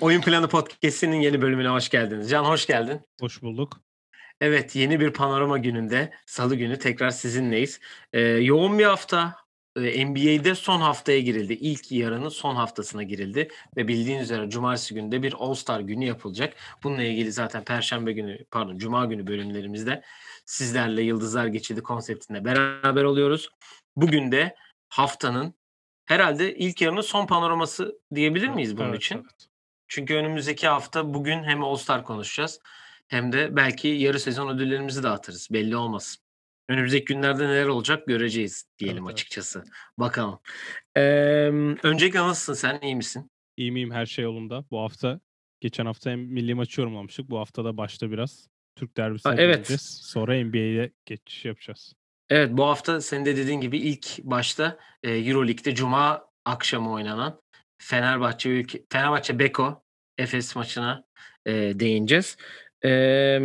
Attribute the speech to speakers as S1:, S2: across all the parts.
S1: Oyun Planı Podcast'inin yeni bölümüne hoş geldiniz. Can hoş geldin.
S2: Hoş bulduk.
S1: Evet yeni bir panorama gününde salı günü tekrar sizinleyiz. Ee, yoğun bir hafta. NBA'de son haftaya girildi. İlk yarının son haftasına girildi. Ve bildiğiniz üzere cumartesi günü de bir All-Star günü yapılacak. Bununla ilgili zaten perşembe günü pardon cuma günü bölümlerimizde sizlerle Yıldızlar Geçidi konseptinde beraber oluyoruz. Bugün de haftanın herhalde ilk yarının son panoraması diyebilir miyiz bunun
S2: Evet,
S1: için?
S2: evet.
S1: Çünkü önümüzdeki hafta bugün hem All Star konuşacağız hem de belki yarı sezon ödüllerimizi dağıtırız. Belli olmaz. Önümüzdeki günlerde neler olacak göreceğiz diyelim
S2: Evet, evet.
S1: açıkçası. Bakalım. Ee, öncelikle nasılsın sen? İyi misin?
S2: İyi miyim? Her şey yolunda. Bu hafta, geçen hafta hem milli maçı yorumlamıştık. Bu hafta da başta biraz Türk derbisine
S1: Ha, evet.
S2: Sonra NBA'ye geçiş yapacağız.
S1: Evet bu hafta senin de dediğin gibi ilk başta e, Euroleague'de Cuma akşamı oynanan Fenerbahçe Fenerbahçe Beko Efes maçına e, değineceğiz. E,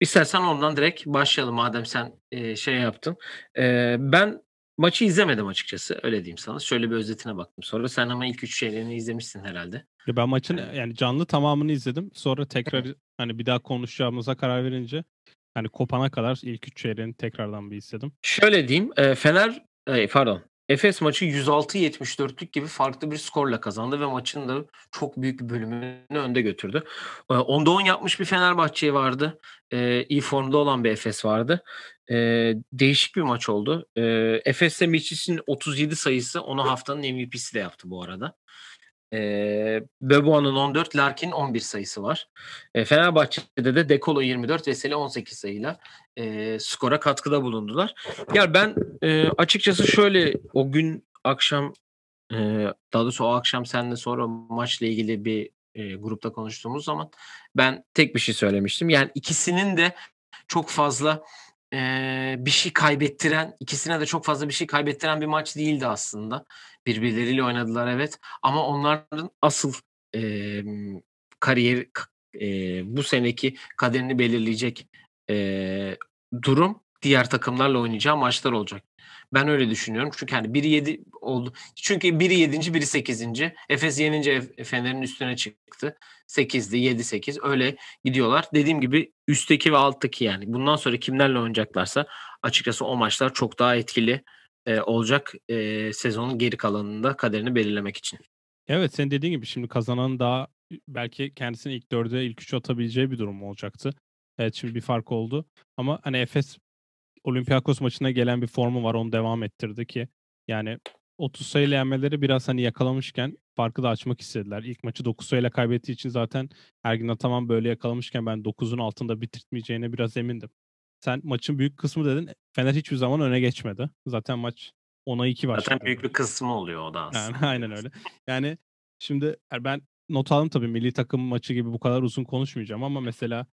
S1: istersen ondan direkt başlayalım madem sen e, şey yaptın. E, ben maçı izlemedim açıkçası öyle diyeyim sana. Şöyle bir özetine baktım. Sonra sen ama ilk üç şeylerini izlemişsin herhalde.
S2: Ya ben maçın
S1: Evet.
S2: yani canlı tamamını izledim. Sonra tekrar hani bir daha konuşacağımıza karar verince hani kopana kadar ilk üç çeyreğini tekrardan bir izledim.
S1: Şöyle diyeyim. e, Fener e, pardon. Efes maçı 106-74'lük gibi farklı bir skorla kazandı ve maçın da çok büyük bir bölümünü önde götürdü. E, Onda 10 yapmış bir Fenerbahçe vardı. E, iyi formda olan bir Efes vardı. E, değişik bir maç oldu. E, Efes'te Miçic'in 37 sayısı onu haftanın MVP'si de yaptı bu arada. E, Beboa'nın 14, Larkin 11 sayısı var. E, Fenerbahçe'de de Dekolo 24, Veseli 18 sayıyla e, skora katkıda bulundular. Ya ben e, açıkçası şöyle o gün akşam e, daha doğrusu o akşam seninle sonra maçla ilgili bir e, grupta konuştuğumuz zaman ben tek bir şey söylemiştim. Yani ikisinin de çok fazla e, bir şey kaybettiren, ikisine de çok fazla bir şey kaybettiren bir maç değildi aslında. Birbirleriyle oynadılar evet ama onların asıl e, kariyer e, bu seneki kaderini belirleyecek e, durum diğer takımlarla oynayacağı maçlar olacak. Ben öyle düşünüyorum. Çünkü hani biri 7 oldu. Çünkü biri 7. biri 8. Efes yenince Fener'in üstüne çıktı. 8'di, 7 8 öyle gidiyorlar. Dediğim gibi üstteki ve alttaki yani bundan sonra kimlerle oynayacaklarsa açıkçası o maçlar çok daha etkili e, olacak e, sezonun geri kalanında kaderini belirlemek için.
S2: Evet senin dediğin gibi şimdi kazanan daha belki kendisini ilk dörde ilk üçe atabileceği bir durum olacaktı. Evet şimdi bir fark oldu. Ama hani Efes Olympiakos maçına gelen bir formu var onu devam ettirdi ki yani 30 sayıyla yenmeleri biraz hani yakalamışken farkı da açmak istediler. İlk maçı 9 sayıyla kaybettiği için zaten Ergin Ataman böyle yakalamışken ben 9'un altında bitirtmeyeceğine biraz emindim. Sen maçın büyük kısmı dedin. Fener hiçbir zaman öne geçmedi. Zaten maç 10'a 2 başladı.
S1: Zaten büyük bir kısmı oluyor o da aslında.
S2: Yani aynen öyle. Yani şimdi yani ben not aldım tabii milli takım maçı gibi bu kadar uzun konuşmayacağım ama mesela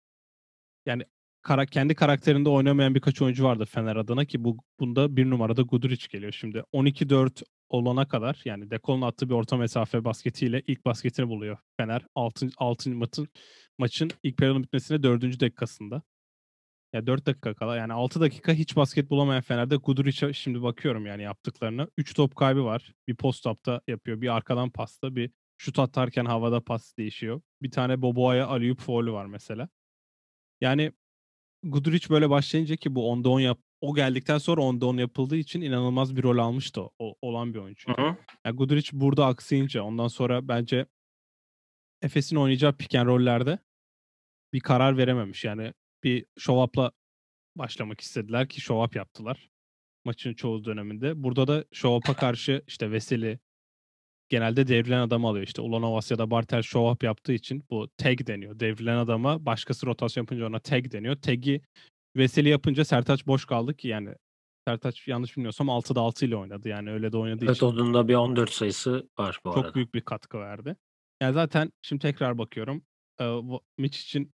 S2: yani kara, kendi karakterinde oynamayan birkaç oyuncu vardı Fener adına ki bu bunda bir numarada Guduric geliyor şimdi. 12-4 olana kadar yani Dekol'un attığı bir orta mesafe basketiyle ilk basketini buluyor Fener. 6. 6. maçın maçın ilk periyodun bitmesine 4. dakikasında. Ya 4 dakika kala yani 6 dakika hiç basket bulamayan Fener'de Guduric'e şimdi bakıyorum yani yaptıklarına. 3 top kaybı var. Bir post up'ta yapıyor. Bir arkadan pasta. Bir şut atarken havada pas değişiyor. Bir tane Boboa'ya alley-oop faulü var mesela. Yani Guduric böyle başlayınca ki bu 10'da 10 yap o geldikten sonra 10'da 10 yapıldığı için inanılmaz bir rol almıştı o, olan bir oyuncu.
S1: Hı hı.
S2: Yani Guduric burada aksayınca ondan sonra bence Efes'in oynayacağı pick and roll'lerde bir karar verememiş. Yani bir show up'la başlamak istediler ki up yaptılar maçın çoğu döneminde. Burada da up'a karşı işte Veseli genelde devrilen adamı alıyor. İşte Ulanovas ya da Bartel show up yaptığı için bu tag deniyor. Devrilen adama başkası rotasyon yapınca ona tag deniyor. Tag'i Veseli yapınca Sertaç boş kaldı ki yani Sertaç yanlış bilmiyorsam 6'da 6 ile oynadı. Yani öyle de oynadığı
S1: Evet
S2: için
S1: onun da bir 14 sayısı var bu
S2: çok
S1: arada.
S2: büyük bir katkı verdi. Yani zaten şimdi tekrar bakıyorum. Ee, Mitch için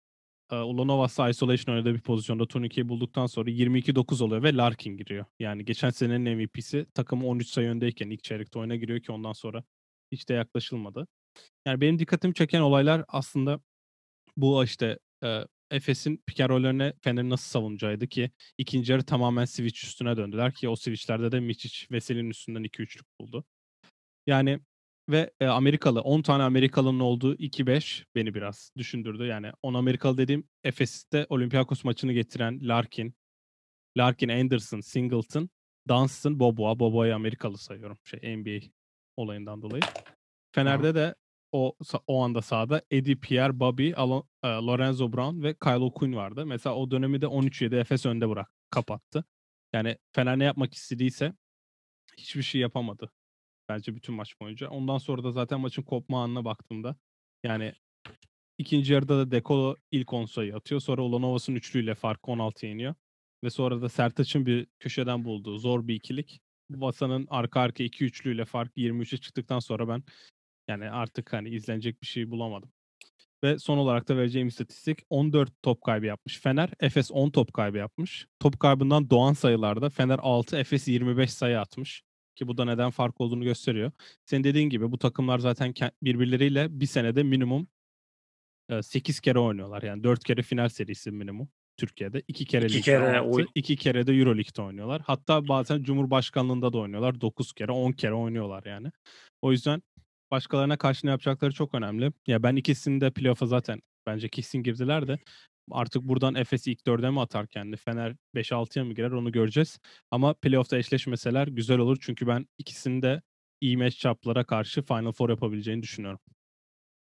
S2: e, Ulanovas'la isolation oynadığı bir pozisyonda turnikeyi bulduktan sonra 22-9 oluyor ve Larkin giriyor. Yani geçen senenin MVP'si takımı 13 sayı öndeyken ilk çeyrekte oyuna giriyor ki ondan sonra hiç de yaklaşılmadı. Yani benim dikkatimi çeken olaylar aslında bu işte e, Efes'in roll'lerine Fener'i nasıl savunacağıydı ki ikinci yarı tamamen switch üstüne döndüler ki o switchlerde de Miçic Veseli'nin üstünden 2-3'lük buldu. Yani ve e, Amerikalı 10 tane Amerikalı'nın olduğu 2-5 beni biraz düşündürdü. Yani 10 Amerikalı dediğim Efes'te Olympiakos maçını getiren Larkin, Larkin, Anderson, Singleton, Dunstan, Boboa. Boboa'yı Amerikalı sayıyorum. Şey NBA olayından dolayı. Fener'de de o o anda sahada Eddie Pierre, Bobby, Alon, e, Lorenzo Brown ve Kyle O'Quinn vardı. Mesela o dönemi de 13-7 Efes önde bırak kapattı. Yani Fener ne yapmak istediyse hiçbir şey yapamadı. Bence bütün maç boyunca. Ondan sonra da zaten maçın kopma anına baktığımda yani ikinci yarıda da Dekolo ilk 10 sayı atıyor. Sonra Ulanovas'ın üçlüyle fark 16'ya iniyor. Ve sonra da Sertaç'ın bir köşeden bulduğu zor bir ikilik. Vasa'nın arka arka iki üçlüyle fark 23'e çıktıktan sonra ben yani artık hani izlenecek bir şey bulamadım. Ve son olarak da vereceğim istatistik 14 top kaybı yapmış Fener. Efes 10 top kaybı yapmış. Top kaybından doğan sayılarda Fener 6, Efes 25 sayı atmış. Ki bu da neden fark olduğunu gösteriyor. Senin dediğin gibi bu takımlar zaten birbirleriyle bir senede minimum 8 kere oynuyorlar. Yani 4 kere final serisi minimum. Türkiye'de. iki kere
S1: iki kere,
S2: altı, iki kere de Euro Lig'de oynuyorlar. Hatta bazen Cumhurbaşkanlığında da oynuyorlar. Dokuz kere, on kere oynuyorlar yani. O yüzden başkalarına karşı ne yapacakları çok önemli. Ya ben ikisini de playoff'a zaten bence kesin girdiler de artık buradan Efes ilk dörde mi atar kendi? Fener 5-6'ya mı girer onu göreceğiz. Ama playoff'ta eşleşmeseler güzel olur. Çünkü ben ikisini de iyi matchup'lara karşı Final Four yapabileceğini düşünüyorum.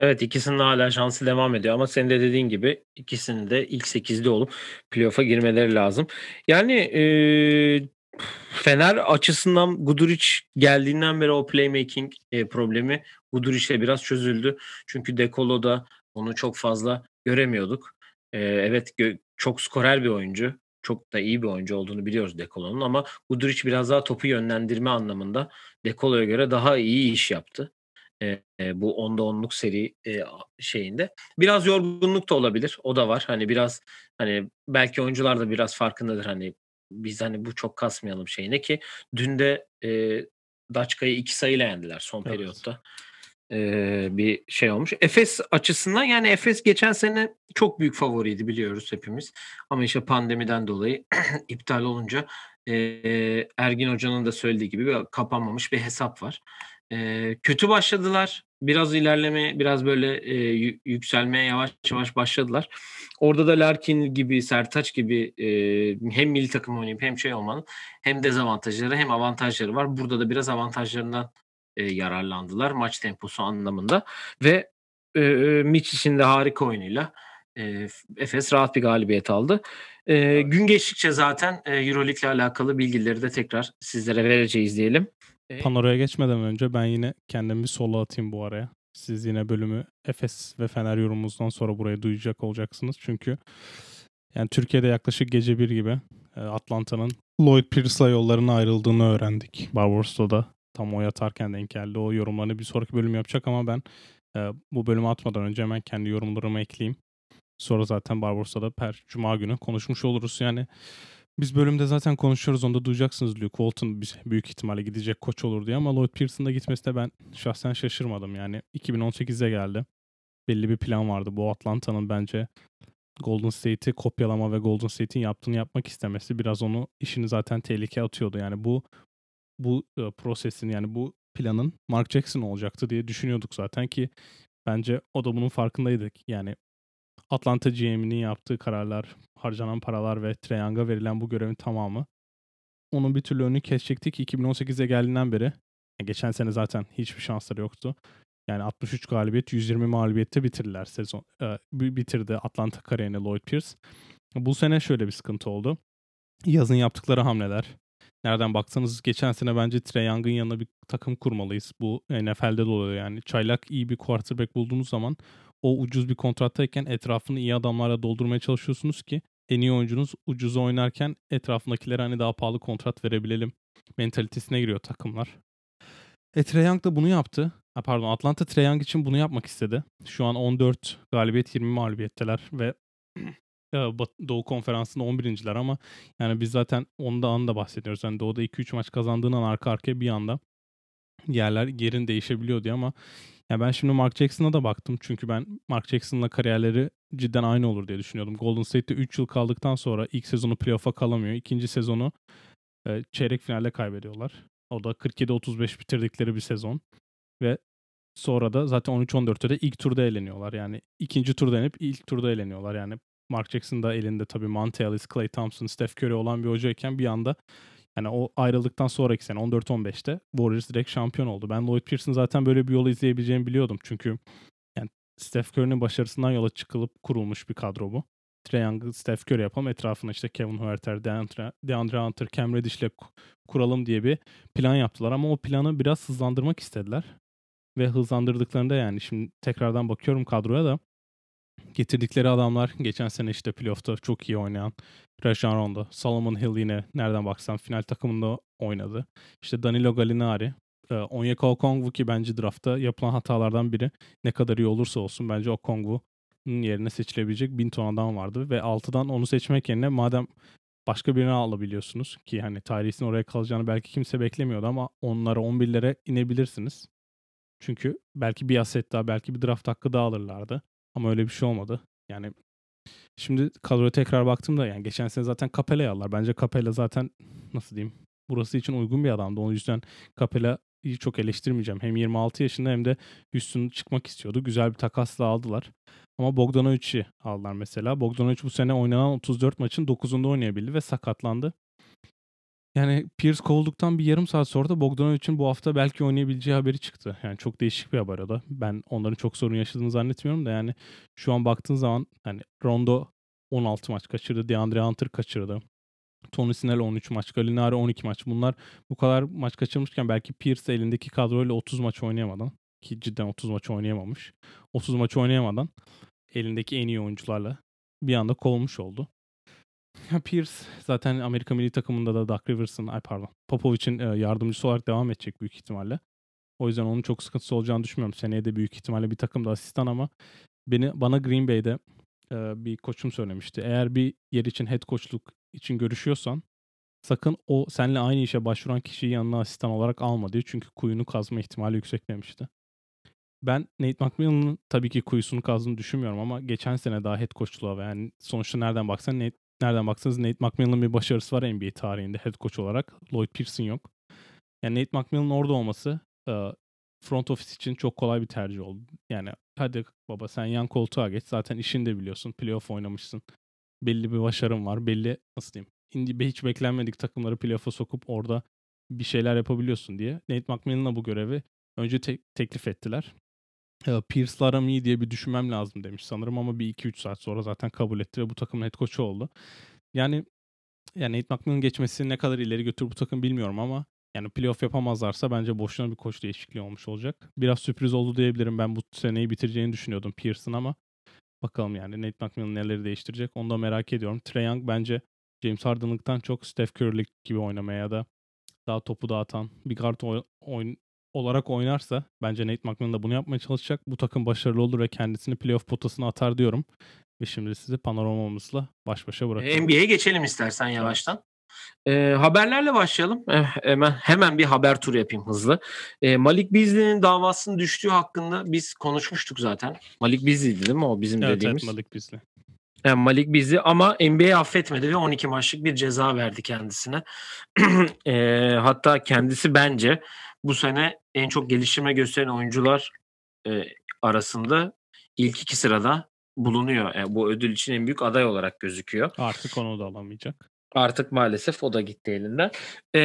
S1: Evet ikisinin hala şansı devam ediyor ama senin de dediğin gibi ikisinin de ilk 8'de olup playoff'a girmeleri lazım. Yani e, Fener açısından Guduric geldiğinden beri o playmaking e, problemi Guduric'le biraz çözüldü. Çünkü Dekolo'da onu çok fazla göremiyorduk. E, evet gö- çok skorer bir oyuncu. Çok da iyi bir oyuncu olduğunu biliyoruz Dekolo'nun ama Guduric biraz daha topu yönlendirme anlamında Dekolo'ya göre daha iyi iş yaptı e, bu onda onluk seri e, şeyinde. Biraz yorgunluk da olabilir. O da var. Hani biraz hani belki oyuncular da biraz farkındadır. Hani biz hani bu çok kasmayalım şeyine ki dün de e, Daçka'yı iki sayıyla yendiler son evet. periyotta. Ee, bir şey olmuş. Efes açısından yani Efes geçen sene çok büyük favoriydi biliyoruz hepimiz. Ama işte pandemiden dolayı iptal olunca e, Ergin Hoca'nın da söylediği gibi bir kapanmamış bir hesap var. Eee, kötü başladılar. Biraz ilerleme, biraz böyle, eee, yükselmeye yavaş yavaş başladılar. Orada da Larkin gibi, Sertaç gibi, eee, hem milli takım oynayıp hem şey olmanın hem dezavantajları hem avantajları var. Burada da biraz avantajlarından, eee, yararlandılar maç temposu anlamında ve, eee, Micic'in de harika oyunuyla, eee, Efes rahat bir galibiyet aldı. Eee, gün geçtikçe zaten, eee, Euroleague'le alakalı bilgileri de tekrar sizlere vereceğiz diyelim.
S2: Panora'ya geçmeden önce ben yine kendimi bir solo atayım bu araya. Siz yine bölümü Efes ve Fener yorumumuzdan sonra buraya duyacak olacaksınız. Çünkü yani Türkiye'de yaklaşık gece bir gibi e, Atlanta'nın Lloyd Pierce'la yollarına ayrıldığını öğrendik. Barbaros'ta tam o yatarken denk geldi. O yorumlarını bir sonraki bölüm yapacak ama ben e, bu bölümü atmadan önce hemen kendi yorumlarımı ekleyeyim. Sonra zaten Barbaros'ta per cuma günü konuşmuş oluruz. Yani biz bölümde zaten konuşuyoruz. Onda duyacaksınız Luke Walton büyük ihtimalle gidecek koç olur diye ama Lloyd Pearson'da gitmesine ben şahsen şaşırmadım. Yani 2018'e geldi. Belli bir plan vardı. Bu Atlanta'nın bence Golden State'i kopyalama ve Golden State'in yaptığını yapmak istemesi biraz onu işini zaten tehlikeye atıyordu. Yani bu bu e, prosesin yani bu planın Mark Jackson olacaktı diye düşünüyorduk zaten ki bence o da bunun farkındaydı. Yani Atlanta GM'inin yaptığı kararlar, harcanan paralar ve Treyang'a verilen bu görevin tamamı onun bir türlü önünü kesecektik. 2018'e geldiğinden beri geçen sene zaten hiçbir şansları yoktu. Yani 63 galibiyet, 120 mağlubiyette bitirdiler sezon. E, bitirdi Atlanta kariyerini Lloyd Pierce. Bu sene şöyle bir sıkıntı oldu. Yazın yaptıkları hamleler. Nereden baksanız geçen sene bence Trey Young'ın yanına bir takım kurmalıyız. Bu NFL'de de oluyor yani. Çaylak iyi bir quarterback bulduğunuz zaman o ucuz bir kontrattayken etrafını iyi adamlarla doldurmaya çalışıyorsunuz ki en iyi oyuncunuz ucuz oynarken etrafındakilere hani daha pahalı kontrat verebilelim mentalitesine giriyor takımlar. E Young da bunu yaptı. Ha, pardon Atlanta Trae Young için bunu yapmak istedi. Şu an 14 galibiyet 20 mağlubiyetteler ve Doğu Konferansı'nda 11.ler ama yani biz zaten ondan da bahsediyoruz. Yani Doğu'da 2-3 maç kazandığından arka arkaya bir anda yerler yerin değişebiliyor diye ama Ya ben şimdi Mark Jackson'a da baktım. Çünkü ben Mark Jackson'la kariyerleri cidden aynı olur diye düşünüyordum. Golden State'te 3 yıl kaldıktan sonra ilk sezonu playoff'a kalamıyor. İkinci sezonu e, çeyrek finalde kaybediyorlar. O da 47-35 bitirdikleri bir sezon. Ve sonra da zaten 13-14'te de ilk turda eğleniyorlar. Yani ikinci turda yenip ilk turda eğleniyorlar. Yani Mark Jackson da elinde tabii Monte Clay Thompson, Steph Curry olan bir hocayken bir anda yani o ayrıldıktan sonraki sene 14-15'te Warriors direkt şampiyon oldu. Ben Lloyd Pierce'ın zaten böyle bir yolu izleyebileceğimi biliyordum. Çünkü yani Steph Curry'nin başarısından yola çıkılıp kurulmuş bir kadro bu. Trae Young'ı Steph Curry yapalım. Etrafına işte Kevin Huerter, DeAndre, DeAndre Hunter, Cam Reddish'le kuralım diye bir plan yaptılar. Ama o planı biraz hızlandırmak istediler. Ve hızlandırdıklarında yani şimdi tekrardan bakıyorum kadroya da getirdikleri adamlar geçen sene işte playoff'ta çok iyi oynayan Rajon Rondo, Solomon Hill yine nereden baksan final takımında oynadı. İşte Danilo Gallinari, Onyeka Okongwu ki bence draftta yapılan hatalardan biri. Ne kadar iyi olursa olsun bence Okongwu'nun yerine seçilebilecek bin ton adam vardı. Ve 6'dan onu seçmek yerine madem başka birini alabiliyorsunuz ki hani Tyrese'in oraya kalacağını belki kimse beklemiyordu ama onlara 11'lere inebilirsiniz. Çünkü belki bir aset daha belki bir draft hakkı daha alırlardı. Ama öyle bir şey olmadı. Yani şimdi kadroya tekrar baktığımda yani geçen sene zaten Capella'yı aldılar. Bence Capella zaten nasıl diyeyim burası için uygun bir adamdı. O yüzden Capella'yı çok eleştirmeyeceğim. Hem 26 yaşında hem de Houston çıkmak istiyordu. Güzel bir takasla aldılar. Ama Bogdanovic'i aldılar mesela. Bogdanovic bu sene oynanan 34 maçın 9'unda oynayabildi ve sakatlandı. Yani Pierce kovulduktan bir yarım saat sonra da Bogdanovic'in bu hafta belki oynayabileceği haberi çıktı. Yani çok değişik bir haber o da. Ben onların çok sorun yaşadığını zannetmiyorum da yani şu an baktığın zaman hani Rondo 16 maç kaçırdı. DeAndre Hunter kaçırdı. Tony Snell 13 maç, Gallinari 12 maç. Bunlar bu kadar maç kaçırmışken belki Pierce elindeki kadroyla 30 maç oynayamadan ki cidden 30 maç oynayamamış. 30 maç oynayamadan elindeki en iyi oyuncularla bir anda kovulmuş oldu. Pierce zaten Amerika milli takımında da Doug Rivers'ın, ay pardon, Popovic'in yardımcısı olarak devam edecek büyük ihtimalle. O yüzden onun çok sıkıntısı olacağını düşünmüyorum. Seneye de büyük ihtimalle bir takımda asistan ama beni bana Green Bay'de bir koçum söylemişti. Eğer bir yer için head coachluk için görüşüyorsan sakın o seninle aynı işe başvuran kişiyi yanına asistan olarak alma diye. Çünkü kuyunu kazma ihtimali yüksek demişti. Ben Nate McMillan'ın tabii ki kuyusunu kazdığını düşünmüyorum ama geçen sene daha head coachluğa yani sonuçta nereden baksan Nate nereden baksanız Nate McMillan'ın bir başarısı var NBA tarihinde head coach olarak. Lloyd Pierce'in yok. Yani Nate McMillan'ın orada olması front office için çok kolay bir tercih oldu. Yani hadi baba sen yan koltuğa geç. Zaten işini de biliyorsun. Playoff oynamışsın. Belli bir başarın var. Belli nasıl diyeyim. Hiç beklenmedik takımları playoff'a sokup orada bir şeyler yapabiliyorsun diye. Nate McMillan'a bu görevi önce te- teklif ettiler. Pierce'la aram iyi diye bir düşünmem lazım demiş sanırım ama bir 2-3 saat sonra zaten kabul etti ve bu takımın head coach'u oldu. Yani yani Nate McMillan geçmesi ne kadar ileri götürür bu takım bilmiyorum ama yani playoff yapamazlarsa bence boşuna bir koç değişikliği olmuş olacak. Biraz sürpriz oldu diyebilirim. Ben bu seneyi bitireceğini düşünüyordum Pierce'ın ama bakalım yani Nate McMillan neleri değiştirecek onu da merak ediyorum. Trae Young bence James Harden'lıktan çok Steph Curry'lik gibi oynamaya ya da daha topu dağıtan bir guard oyun, olarak oynarsa bence Nate McMillan da bunu yapmaya çalışacak. Bu takım başarılı olur ve kendisini playoff potasına atar diyorum. Ve şimdi sizi panoramamızla baş başa bırakıyorum.
S1: NBA'ye geçelim istersen yavaştan. Ee, haberlerle başlayalım. Eh, hemen hemen bir haber turu yapayım hızlı. Ee, Malik Beasley'nin davasının düştüğü hakkında biz konuşmuştuk zaten. Malik Beasley'di değil mi o bizim
S2: evet,
S1: dediğimiz?
S2: Evet Malik Beasley.
S1: Yani Malik Beasley ama NBA affetmedi ve 12 maçlık bir ceza verdi kendisine. e, hatta kendisi bence bu sene en çok geliştirme gösteren oyuncular e, arasında ilk iki sırada bulunuyor. Yani bu ödül için en büyük aday olarak gözüküyor.
S2: Artık onu da alamayacak.
S1: Artık maalesef o da gitti elinden. E,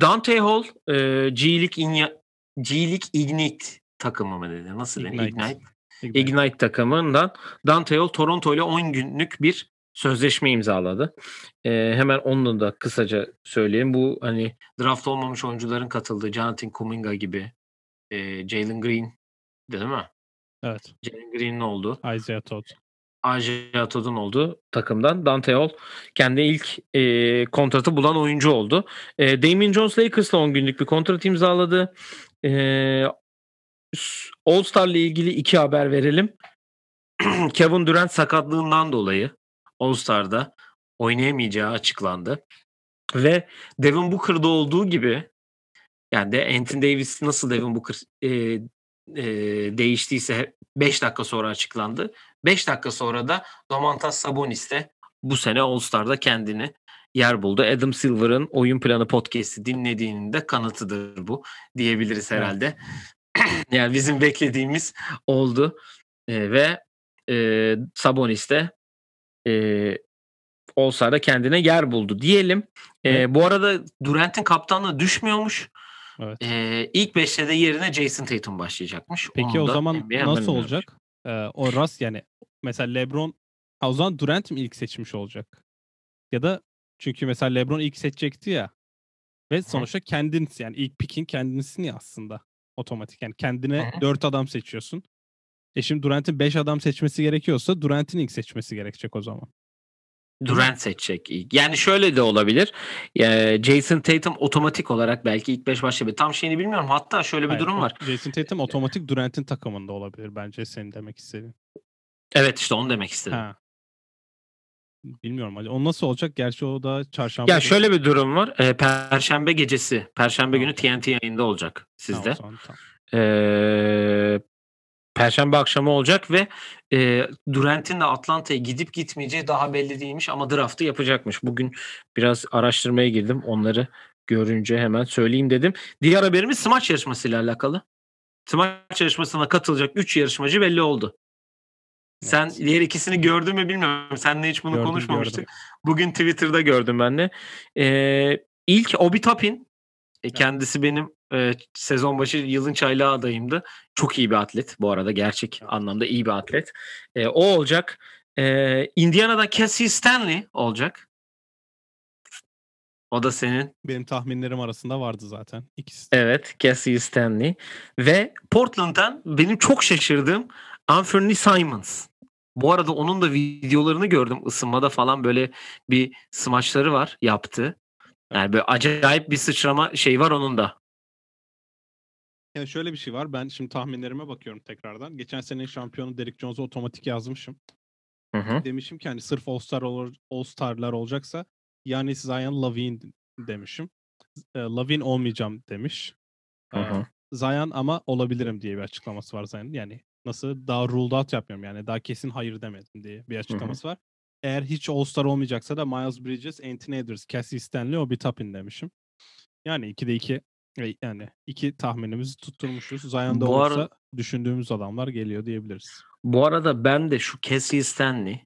S1: Dante Hall e, G-League, G-League Ignite takımı mı dedi? Nasıl Ignite. Ignite. Ignite. Ignite takımından Dante Hall Toronto ile 10 günlük bir sözleşme imzaladı. Ee, hemen onu da kısaca söyleyeyim. Bu hani draft olmamış oyuncuların katıldığı Jonathan Kuminga gibi e, Jalen Green değil mi?
S2: Evet.
S1: Jalen Green'in oldu.
S2: Isaiah Todd.
S1: Isaiah Todd'un olduğu takımdan Dante Hall kendi ilk e, kontratı bulan oyuncu oldu. E, Damian Jones Lakers'la 10 günlük bir kontrat imzaladı. E, All Star'la ilgili iki haber verelim. Kevin Durant sakatlığından dolayı All Star'da oynayamayacağı açıklandı. Ve Devin Booker'da olduğu gibi yani de Anthony Davis nasıl Devin Booker e, e, değiştiyse 5 dakika sonra açıklandı. 5 dakika sonra da Domantas Sabonis de bu sene All-Star'da kendini yer buldu. Adam Silver'ın Oyun Planı podcast'i dinlediğinin de kanıtıdır bu diyebiliriz herhalde. yani bizim beklediğimiz oldu. E, ve e, Sabonis de e, All-Star'da kendine yer buldu diyelim. E, bu arada Durant'in kaptanlığı düşmüyormuş.
S2: Evet.
S1: E, ilk 5'te de yerine Jason Tatum başlayacakmış.
S2: Peki
S1: Onu
S2: o
S1: da
S2: zaman
S1: NBA
S2: nasıl olacak? Ee, o Ras yani mesela LeBron ha, o zaman Durant mi ilk seçmiş olacak? Ya da çünkü mesela LeBron ilk seçecekti ya. Ve sonuçta kendin yani ilk pick'in kendinisin ya aslında. Otomatik yani kendine
S1: Hı hı.
S2: 4 adam seçiyorsun. E şimdi Durant'in 5 adam seçmesi gerekiyorsa Durant'in ilk seçmesi gerekecek o zaman.
S1: Durant seçecek ilk. Yani şöyle de olabilir. Ee, Jason Tatum otomatik olarak belki ilk 5 başlayabilir. Tam şeyini bilmiyorum. Hatta şöyle bir
S2: Hayır,
S1: durum var.
S2: Jason Tatum otomatik Durant'in takımında olabilir bence senin demek istediğin.
S1: Evet işte onu demek istedim.
S2: Ha. Bilmiyorum. O nasıl olacak? Gerçi o da çarşamba.
S1: Ya
S2: günü.
S1: şöyle bir durum var. Ee, Perşembe gecesi, Perşembe
S2: Tamam.
S1: günü TNT yayında olacak sizde.
S2: zaman tamam.
S1: Ee, Perşembe akşamı olacak ve e, Durant'in de Atlanta'ya gidip gitmeyeceği daha belli değilmiş ama draftı yapacakmış. Bugün biraz araştırmaya girdim. Onları görünce hemen söyleyeyim dedim. Diğer haberimiz smaç yarışmasıyla alakalı. Smaç yarışmasına katılacak 3 yarışmacı belli oldu. Sen
S2: Evet.
S1: diğer ikisini gördün mü bilmiyorum. Seninle hiç bunu
S2: Gördüm,
S1: konuşmamıştık.
S2: gördüm.
S1: Bugün Twitter'da gördüm ben de. Ee, ilk Obi Toppin. E, kendisi benim e, sezon başı yılın çaylağı adayımdı. Çok iyi bir atlet bu arada. Gerçek anlamda iyi bir atlet. E, o olacak. E, Indiana'da Cassie Stanley olacak. O da senin.
S2: Benim tahminlerim arasında vardı zaten. İkisi.
S1: Evet. Cassie Stanley. Ve Portland'dan benim çok şaşırdığım Anthony Simons. Bu arada onun da videolarını gördüm. ısınmada falan böyle bir smaçları var yaptı. Yani böyle acayip bir sıçrama şey var onun da.
S2: Yani şöyle bir şey var. Ben şimdi tahminlerime bakıyorum tekrardan. Geçen sene şampiyonu Derrick Jones'u otomatik yazmışım.
S1: Hı hı.
S2: Demişim ki hani sırf All-Star olur, All-Star'lar olacaksa Giannis Zion Lavine demişim. E, Lavine olmayacağım demiş.
S1: Hı
S2: E,
S1: hı.
S2: Zion ama olabilirim diye bir açıklaması var Zion'ın. Yani nasıl daha ruled out yapmıyorum yani daha kesin hayır demedim diye bir açıklaması var. Eğer hiç All-Star olmayacaksa da Miles Bridges, Anthony Edwards, Cassie Stanley, Obi Toppin demişim. Yani 2'de 2 yani iki tahminimizi tutturmuşuz. Zion'da
S1: Bu
S2: olursa
S1: ara-
S2: düşündüğümüz adamlar geliyor diyebiliriz.
S1: Bu arada ben de şu Cassie Stanley,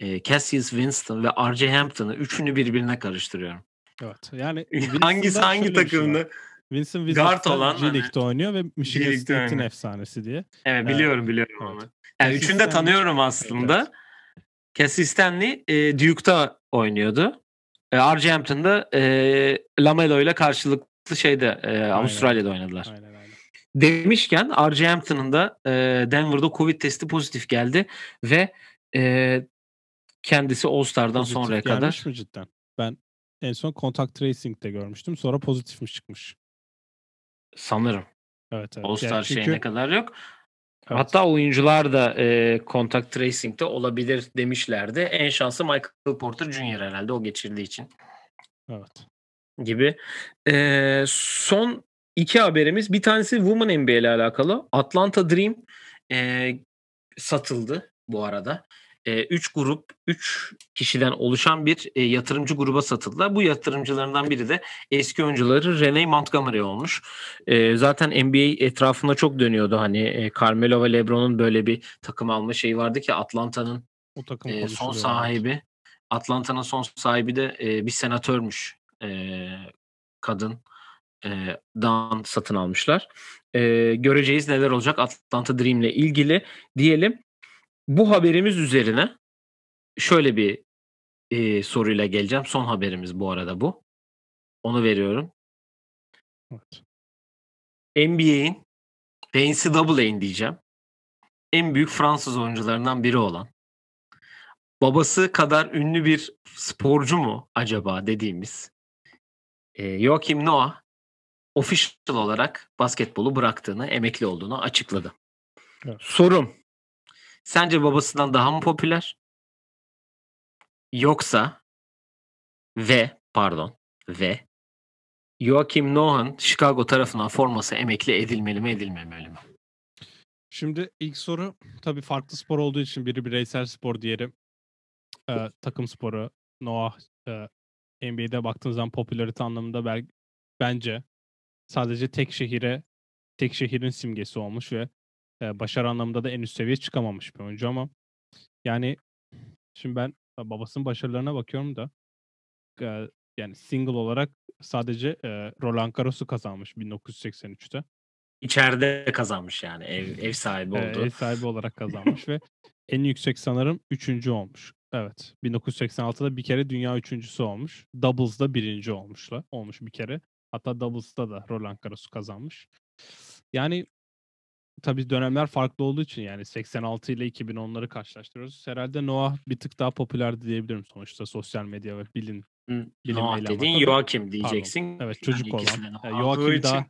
S1: e, Cassius Winston ve R.J. Hampton'ı üçünü birbirine karıştırıyorum.
S2: Evet. Yani
S1: Hangisi
S2: Winston'da
S1: hangi
S2: bir şey? Winston
S1: Guard olan
S2: G
S1: hani-
S2: oynuyor ve Michigan
S1: G-League'de
S2: State'in efsanesi diye.
S1: Evet
S2: Ee,
S1: biliyorum biliyorum
S2: evet.
S1: onu. Yani
S2: Cassie
S1: üçünü de tanıyorum aslında.
S2: Evet,
S1: Cassie Stanley e, Duke'da oynuyordu. E, R.J. Hampton da e, Lamelo ile karşılıklı şeyde e, Avustralya'da oynadılar.
S2: Aynen aynen.
S1: Demişken R.J. Hampton'ın da e, Denver'da Covid testi pozitif geldi ve e, kendisi All-Star'dan
S2: Pozitif
S1: sonraya kadar
S2: mi cidden? Ben en son Contact Tracing'de görmüştüm. Sonra pozitifmiş çıkmış.
S1: sanırım
S2: Evet evet.
S1: All-Star
S2: Yani
S1: şeyine
S2: çünkü-
S1: kadar yok.
S2: Evet.
S1: Hatta oyuncular da e, contact tracing'de olabilir demişlerdi. En şansı Michael Porter Jr. herhalde o geçirdiği için
S2: Evet.
S1: Gibi. E, son iki haberimiz bir tanesi Women NBA ile alakalı. Atlanta Dream e, satıldı bu arada. 3 grup, 3 kişiden oluşan bir e, yatırımcı gruba satıldılar. Bu yatırımcılarından biri de eski oyuncuları Renee Montgomery olmuş. E, zaten NBA etrafında çok dönüyordu. Hani e, Carmelo ve LeBron'un böyle bir takım alma şeyi vardı ki Atlanta'nın e, son sahibi Atlanta'nın son sahibi de e, bir senatörmüş. E, kadın e, dan satın almışlar. E, göreceğiz neler olacak Atlanta Dream'le ilgili diyelim. Bu haberimiz üzerine şöyle bir e, soruyla geleceğim. Son haberimiz bu arada bu. Onu veriyorum.
S2: Evet.
S1: NBA'in ve NCAA'in diyeceğim. En büyük Fransız oyuncularından biri olan babası kadar ünlü bir sporcu mu acaba dediğimiz e, Joachim Noah official olarak basketbolu bıraktığını, emekli olduğunu açıkladı.
S2: Evet.
S1: Sorum. Sence babasından daha mı popüler? Yoksa ve pardon ve Joachim Noah'ın Chicago tarafından forması emekli edilmeli mi edilmemeli mi?
S2: Şimdi ilk soru tabii farklı spor olduğu için biri bireysel spor, diğeri e, takım sporu. Noah e, NBA'de baktığınız zaman popülarite anlamında bel- bence sadece tek şehire tek şehrin simgesi olmuş ve e, başarı anlamında da en üst seviye çıkamamış bir oyuncu ama yani şimdi ben babasının başarılarına bakıyorum da e, yani single olarak sadece e, Roland Garros'u kazanmış 1983'te.
S1: İçeride kazanmış yani ev, ev sahibi
S2: E,
S1: oldu.
S2: ev sahibi olarak kazanmış ve en yüksek sanırım üçüncü olmuş. Evet. 1986'da bir kere dünya üçüncüsü olmuş. Doubles'da birinci olmuşla. Olmuş bir kere. Hatta Doubles'da da Roland Garros'u kazanmış. Yani tabii dönemler farklı olduğu için yani 86 ile 2010'ları karşılaştırıyoruz. Herhalde Noah bir tık daha popülerdi diyebilirim sonuçta sosyal medya ve bilin
S1: Hı,
S2: bilim
S1: Noah dediğin
S2: Tabii.
S1: Joachim diyeceksin.
S2: Evet çocuk
S1: Yani
S2: olan.
S1: olduğu
S2: Joachim daha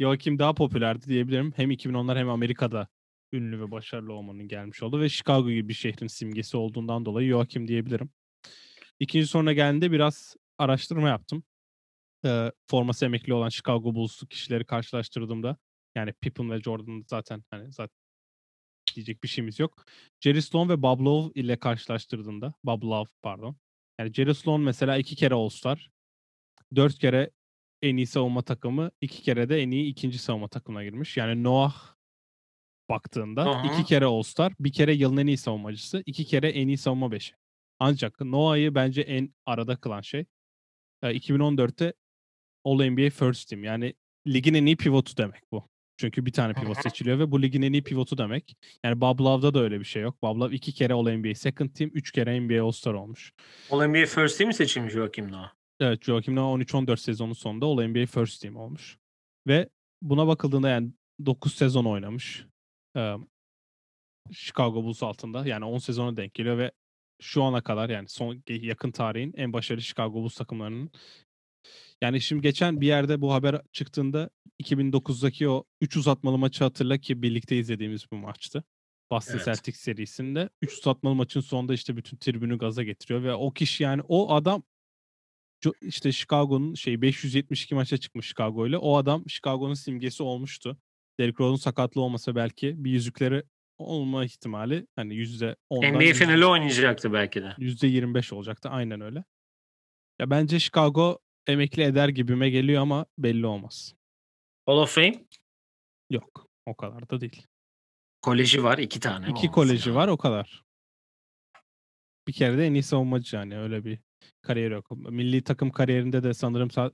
S2: Joachim daha popülerdi diyebilirim. Hem 2010'lar hem Amerika'da ünlü ve başarılı olmanın gelmiş oldu ve Chicago gibi bir şehrin simgesi olduğundan dolayı Joachim diyebilirim. İkinci soruna geldiğinde biraz araştırma yaptım. Ee, forması emekli olan Chicago Bulls'lu kişileri karşılaştırdığımda yani Pippen ve Jordan zaten hani zaten diyecek bir şeyimiz yok. Jerry Sloan ve Bob Love ile karşılaştırdığında Bob Love pardon. Yani Jerry Sloan mesela iki kere All-Star. Dört kere en iyi savunma takımı, iki kere de en iyi ikinci savunma takımına girmiş. Yani Noah baktığında
S1: Aha.
S2: iki kere All-Star, bir kere yılın en iyi savunmacısı, iki kere en iyi savunma beşi. Ancak Noah'yı bence en arada kılan şey e, 2014'te All-NBA First Team. Yani ligin en iyi pivotu demek bu. Çünkü bir tane pivot seçiliyor ve bu ligin en iyi pivotu demek. Yani Bob Love'da da öyle bir şey yok. Bob Love iki kere All-NBA Second Team, üç kere NBA All-Star olmuş.
S1: All-NBA First Team mi seçilmiş Joachim Noah?
S2: Evet Joakim Noah 13-14 sezonu sonunda All-NBA First Team olmuş. Ve buna bakıldığında yani 9 sezon oynamış. Chicago Bulls altında. Yani 10 sezona denk geliyor ve şu ana kadar yani son yakın tarihin en başarılı Chicago Bulls takımlarının. Yani şimdi geçen bir yerde bu haber çıktığında 2009'daki o 3 uzatmalı maçı hatırla ki birlikte izlediğimiz bu maçtı. Boston
S1: Evet.
S2: Celtics serisinde 3 uzatmalı maçın sonunda işte bütün tribünü gaza getiriyor ve o kişi yani o adam işte Chicago'nun şey 572 maça çıkmış Chicago ile. O adam Chicago'nun simgesi olmuştu. Derrick Rose'un sakatlığı olmasa belki bir yüzükleri olma ihtimali hani yüzde ondan
S1: NBA finali oynayacaktı belki de.
S2: yüzde 25 olacaktı. Aynen öyle. Ya bence Chicago emekli eder gibime geliyor ama belli olmaz.
S1: Hall of Fame
S2: Yok. O kadar da değil.
S1: koleji var iki tane.
S2: İki koleji
S1: lazım.
S2: var o kadar. Bir kere de en iyi savunmacı yani öyle bir kariyer yok. Milli takım kariyerinde de sanırım sa-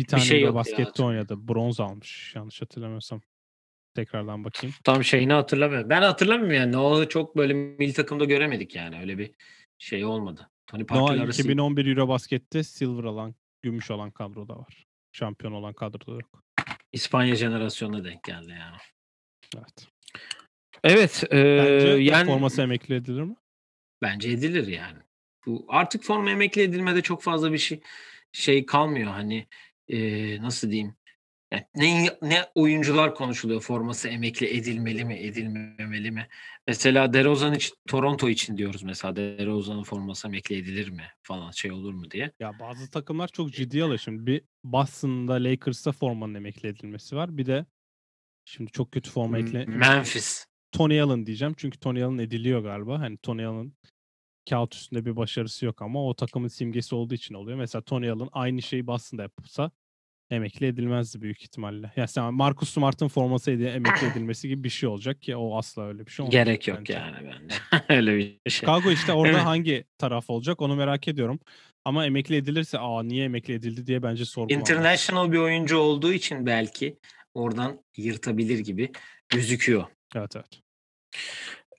S2: bir tane
S1: şey
S2: de
S1: ya,
S2: baskette
S1: hatırlıyorum.
S2: oynadı. Bronz almış yanlış hatırlamıyorsam. Tekrardan bakayım.
S1: Tam şeyini hatırlamıyorum. Ben hatırlamıyorum yani. Noah'ı çok böyle milli takımda göremedik yani. Öyle bir şey olmadı. Tony
S2: Noah
S1: Parker arası
S2: 2011 Eurobasket'te silver alan, gümüş olan kadroda var. Şampiyon olan kadroda yok.
S1: İspanya jenerasyonuna denk geldi yani.
S2: Evet.
S1: Evet.
S2: Bence
S1: yani
S2: forması emekli edilir mi?
S1: Bence edilir yani. Bu artık forma emekli edilmede çok fazla bir şey şey kalmıyor hani eee, nasıl diyeyim? Yani ne ne oyuncular konuşuluyor forması emekli edilmeli mi, edilmemeli mi? Mesela DeRozan için Toronto için diyoruz mesela DeRozan'ın forması emekli edilir mi falan şey olur mu diye.
S2: Ya bazı takımlar çok ciddi alıyor şimdi. Bir Boston'da Lakers'ta formanın emekli edilmesi var. Bir de şimdi çok kötü forma ekle
S1: Memphis.
S2: Tony Allen diyeceğim. Çünkü Tony Allen ediliyor galiba. Hani Tony Allen kağıt üstünde bir başarısı yok ama o takımın simgesi olduğu için oluyor. Mesela Tony Allen aynı şeyi Boston'da yapsa emekli edilmezdi büyük ihtimalle. Ya sen Marcus Smart'ın forması emekli edilmesi gibi bir şey olacak ki o asla öyle bir şey olmaz.
S1: Gerek yok
S2: bence.
S1: yani bence. Öyle bir şey.
S2: Chicago işte orada
S1: Evet.
S2: hangi taraf olacak onu merak ediyorum. Ama emekli edilirse aa niye emekli edildi diye bence sorgulanmaz.
S1: International bir oyuncu olduğu için belki oradan yırtabilir gibi gözüküyor.
S2: Evet evet.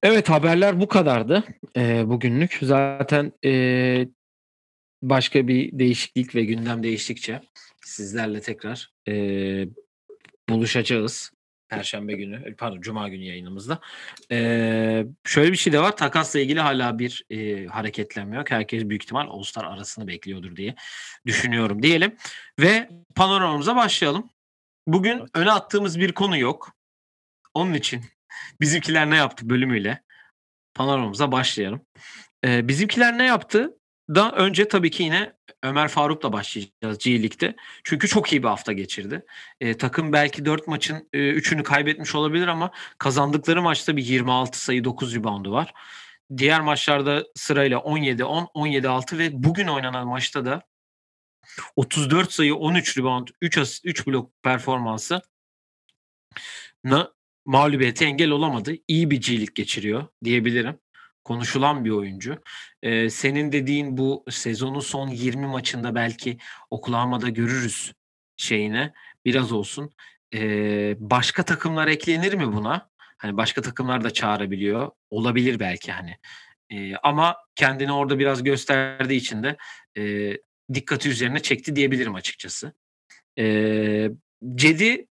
S1: Evet haberler bu kadardı eee, bugünlük. Zaten eee, başka bir değişiklik ve gündem değiştikçe sizlerle tekrar eee, buluşacağız. Perşembe günü, pardon Cuma günü yayınımızda. Eee, şöyle bir şey de var. Takasla ilgili hala bir eee, hareketlenme yok. Herkes büyük ihtimal All-Star arasını bekliyordur diye düşünüyorum diyelim. Ve panoramamıza başlayalım. Bugün
S2: Evet.
S1: öne attığımız bir konu yok. Onun için bizimkiler ne yaptı bölümüyle panoramamıza başlayalım. Ee, bizimkiler ne yaptı? Da önce tabii ki yine Ömer Faruk'la başlayacağız G League'de. Çünkü çok iyi bir hafta geçirdi. E, takım belki 4 maçın e, 3'ünü kaybetmiş olabilir ama kazandıkları maçta bir 26 sayı 9 reboundu var. Diğer maçlarda sırayla 17-10, 17-6 ve bugün oynanan maçta da 34 sayı 13 rebound 3 asist 3 blok performansı na mağlubiyete engel olamadı. İyi bir G geçiriyor diyebilirim. Konuşulan bir oyuncu. Ee, senin dediğin bu sezonun son 20 maçında belki Oklahoma'da görürüz şeyine biraz olsun. Ee, başka takımlar eklenir mi buna? Hani başka takımlar da çağırabiliyor. Olabilir belki hani. Ee, ama kendini orada biraz gösterdiği için de e, dikkati üzerine çekti diyebilirim açıkçası. Ee, Cedi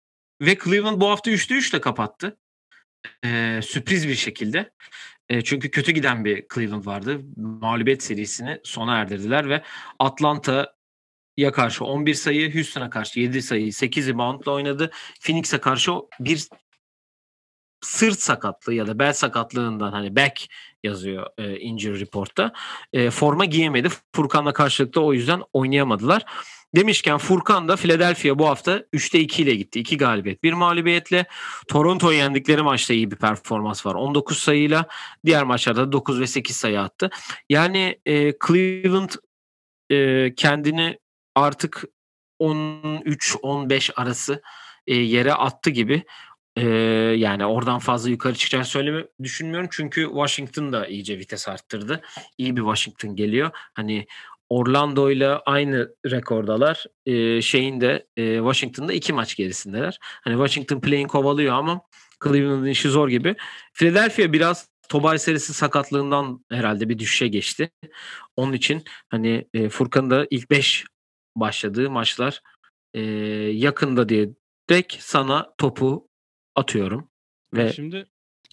S1: ve Cleveland bu hafta 3'te 3 ile kapattı. Ee, sürpriz bir şekilde. Çünkü kötü giden bir Cleveland vardı. Mağlubiyet serisini sona erdirdiler ve Atlanta'ya karşı 11 sayı, Houston'a karşı 7 sayı, 8 reboundla oynadı. Phoenix'e karşı bir sırt sakatlığı ya da bel sakatlığından hani back yazıyor e, injury report'ta. E, forma giyemedi. Furkan'la karşılıklı o yüzden oynayamadılar. Demişken Furkan da Philadelphia bu hafta 3'te 2 ile gitti. 2 galibiyet, 1 mağlubiyetle. Toronto'yu yendikleri maçta iyi bir performans var. 19 sayıyla. Diğer maçlarda 9 ve 8 sayı attı. Yani e, Cleveland e, kendini artık 13-15 arası e, yere attı gibi. Ee, yani oradan fazla yukarı çıkacağını söyleme düşünmüyorum. Çünkü Washington da iyice vites arttırdı. İyi bir Washington geliyor. Hani Orlando ile aynı rekordalar. Ee, şeyin de e, Washington'da iki maç gerisindeler. Hani Washington play'in kovalıyor ama Cleveland'ın işi zor gibi. Philadelphia biraz Tobay serisi sakatlığından herhalde bir düşüşe geçti. Onun için hani e, Furkan'ın da ilk 5 başladığı maçlar e, yakında diye direkt sana topu atıyorum. Ve
S2: Şimdi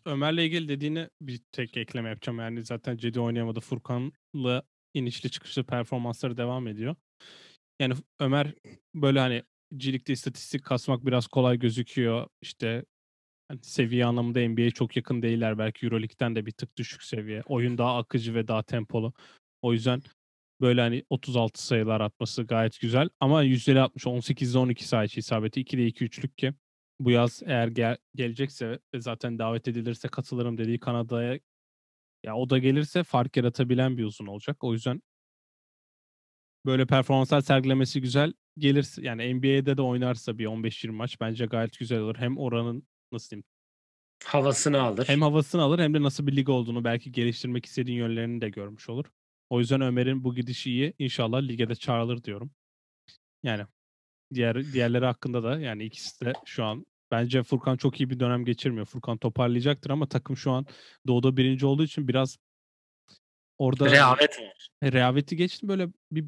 S2: Ömer'le ilgili dediğine bir tek ekleme yapacağım. Yani zaten Cedi oynayamadı. Furkan'la inişli çıkışlı performansları devam ediyor. Yani Ömer böyle hani cilikte istatistik kasmak biraz kolay gözüküyor. İşte hani seviye anlamında NBA'ye çok yakın değiller. Belki Euroleague'den de bir tık düşük seviye. Oyun daha akıcı ve daha tempolu. O yüzden böyle hani 36 sayılar atması gayet güzel. Ama yüzdeli 60 18'de 12 sayı isabeti. 2'de 2 üçlük ki bu yaz eğer gel- gelecekse ve zaten davet edilirse katılırım dediği Kanada'ya ya o da gelirse fark yaratabilen bir uzun olacak. O yüzden böyle performanslar sergilemesi güzel. Gelirse yani NBA'de de oynarsa bir 15-20 maç bence gayet güzel olur. Hem oranın nasıl diyeyim
S1: havasını alır.
S2: hem havasını alır hem de nasıl bir lig olduğunu belki geliştirmek istediğin yönlerini de görmüş olur. O yüzden Ömer'in bu gidişi iyi. İnşallah lige de çağrılır diyorum. Yani diğer diğerleri hakkında da yani ikisi de şu an bence Furkan çok iyi bir dönem geçirmiyor. Furkan toparlayacaktır ama takım şu an doğuda birinci olduğu için biraz orada
S1: Rehavet var.
S2: rehaveti geçti böyle bir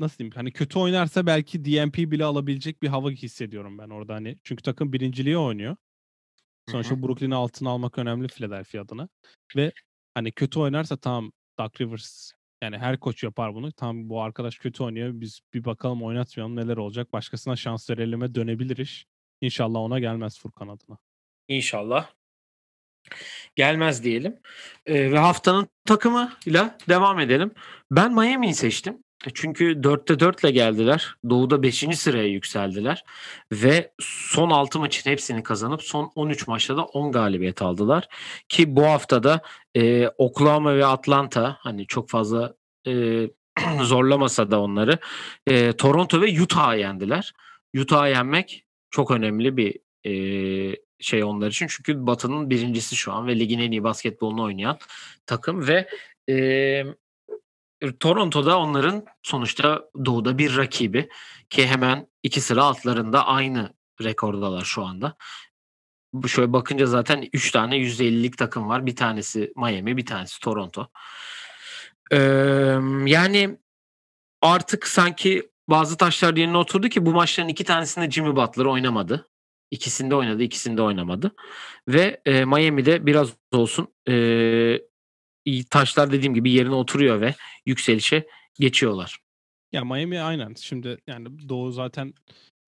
S2: nasıl diyeyim hani kötü oynarsa belki DNP bile alabilecek bir hava hissediyorum ben orada hani. Çünkü takım birinciliği oynuyor. Sonuçta Brooklyn'i altına almak önemli Philadelphia adına. Ve hani kötü oynarsa tamam Doug Rivers yani her koç yapar bunu. Tam bu arkadaş kötü oynuyor. Biz bir bakalım oynatmayalım neler olacak. Başkasına şans verelim'e dönebilir iş. İnşallah ona gelmez Furkan adına.
S1: İnşallah. Gelmez diyelim. Ee, ve haftanın takımıyla devam edelim. Ben Miami'yi seçtim. E, Çünkü 4'te 4 ile geldiler. Doğu'da 5. sıraya yükseldiler. Ve son 6 maçın hepsini kazanıp son 13 maçta da 10 galibiyet aldılar. Ki bu haftada e, Oklahoma ve Atlanta hani çok fazla e, zorlamasa da onları e, Toronto ve Utah'ı yendiler. Utah'ı yenmek çok önemli bir e, şey onlar için. Çünkü Batı'nın birincisi şu an ve ligin en iyi basketbolunu oynayan takım ve e, Toronto'da onların sonuçta doğuda bir rakibi ki hemen iki sıra altlarında aynı rekordalar şu anda. Şöyle bakınca zaten 3 tane %50'lik takım var. Bir tanesi Miami, bir tanesi Toronto. Ee, yani artık sanki bazı taşlar yerine oturdu ki bu maçların iki tanesinde Jimmy Butler oynamadı. İkisinde oynadı, ikisinde oynamadı. Ve e, Miami'de biraz olsun e, taşlar dediğim gibi yerine oturuyor ve yükselişe geçiyorlar.
S2: Ya Miami aynen. Şimdi yani Doğu zaten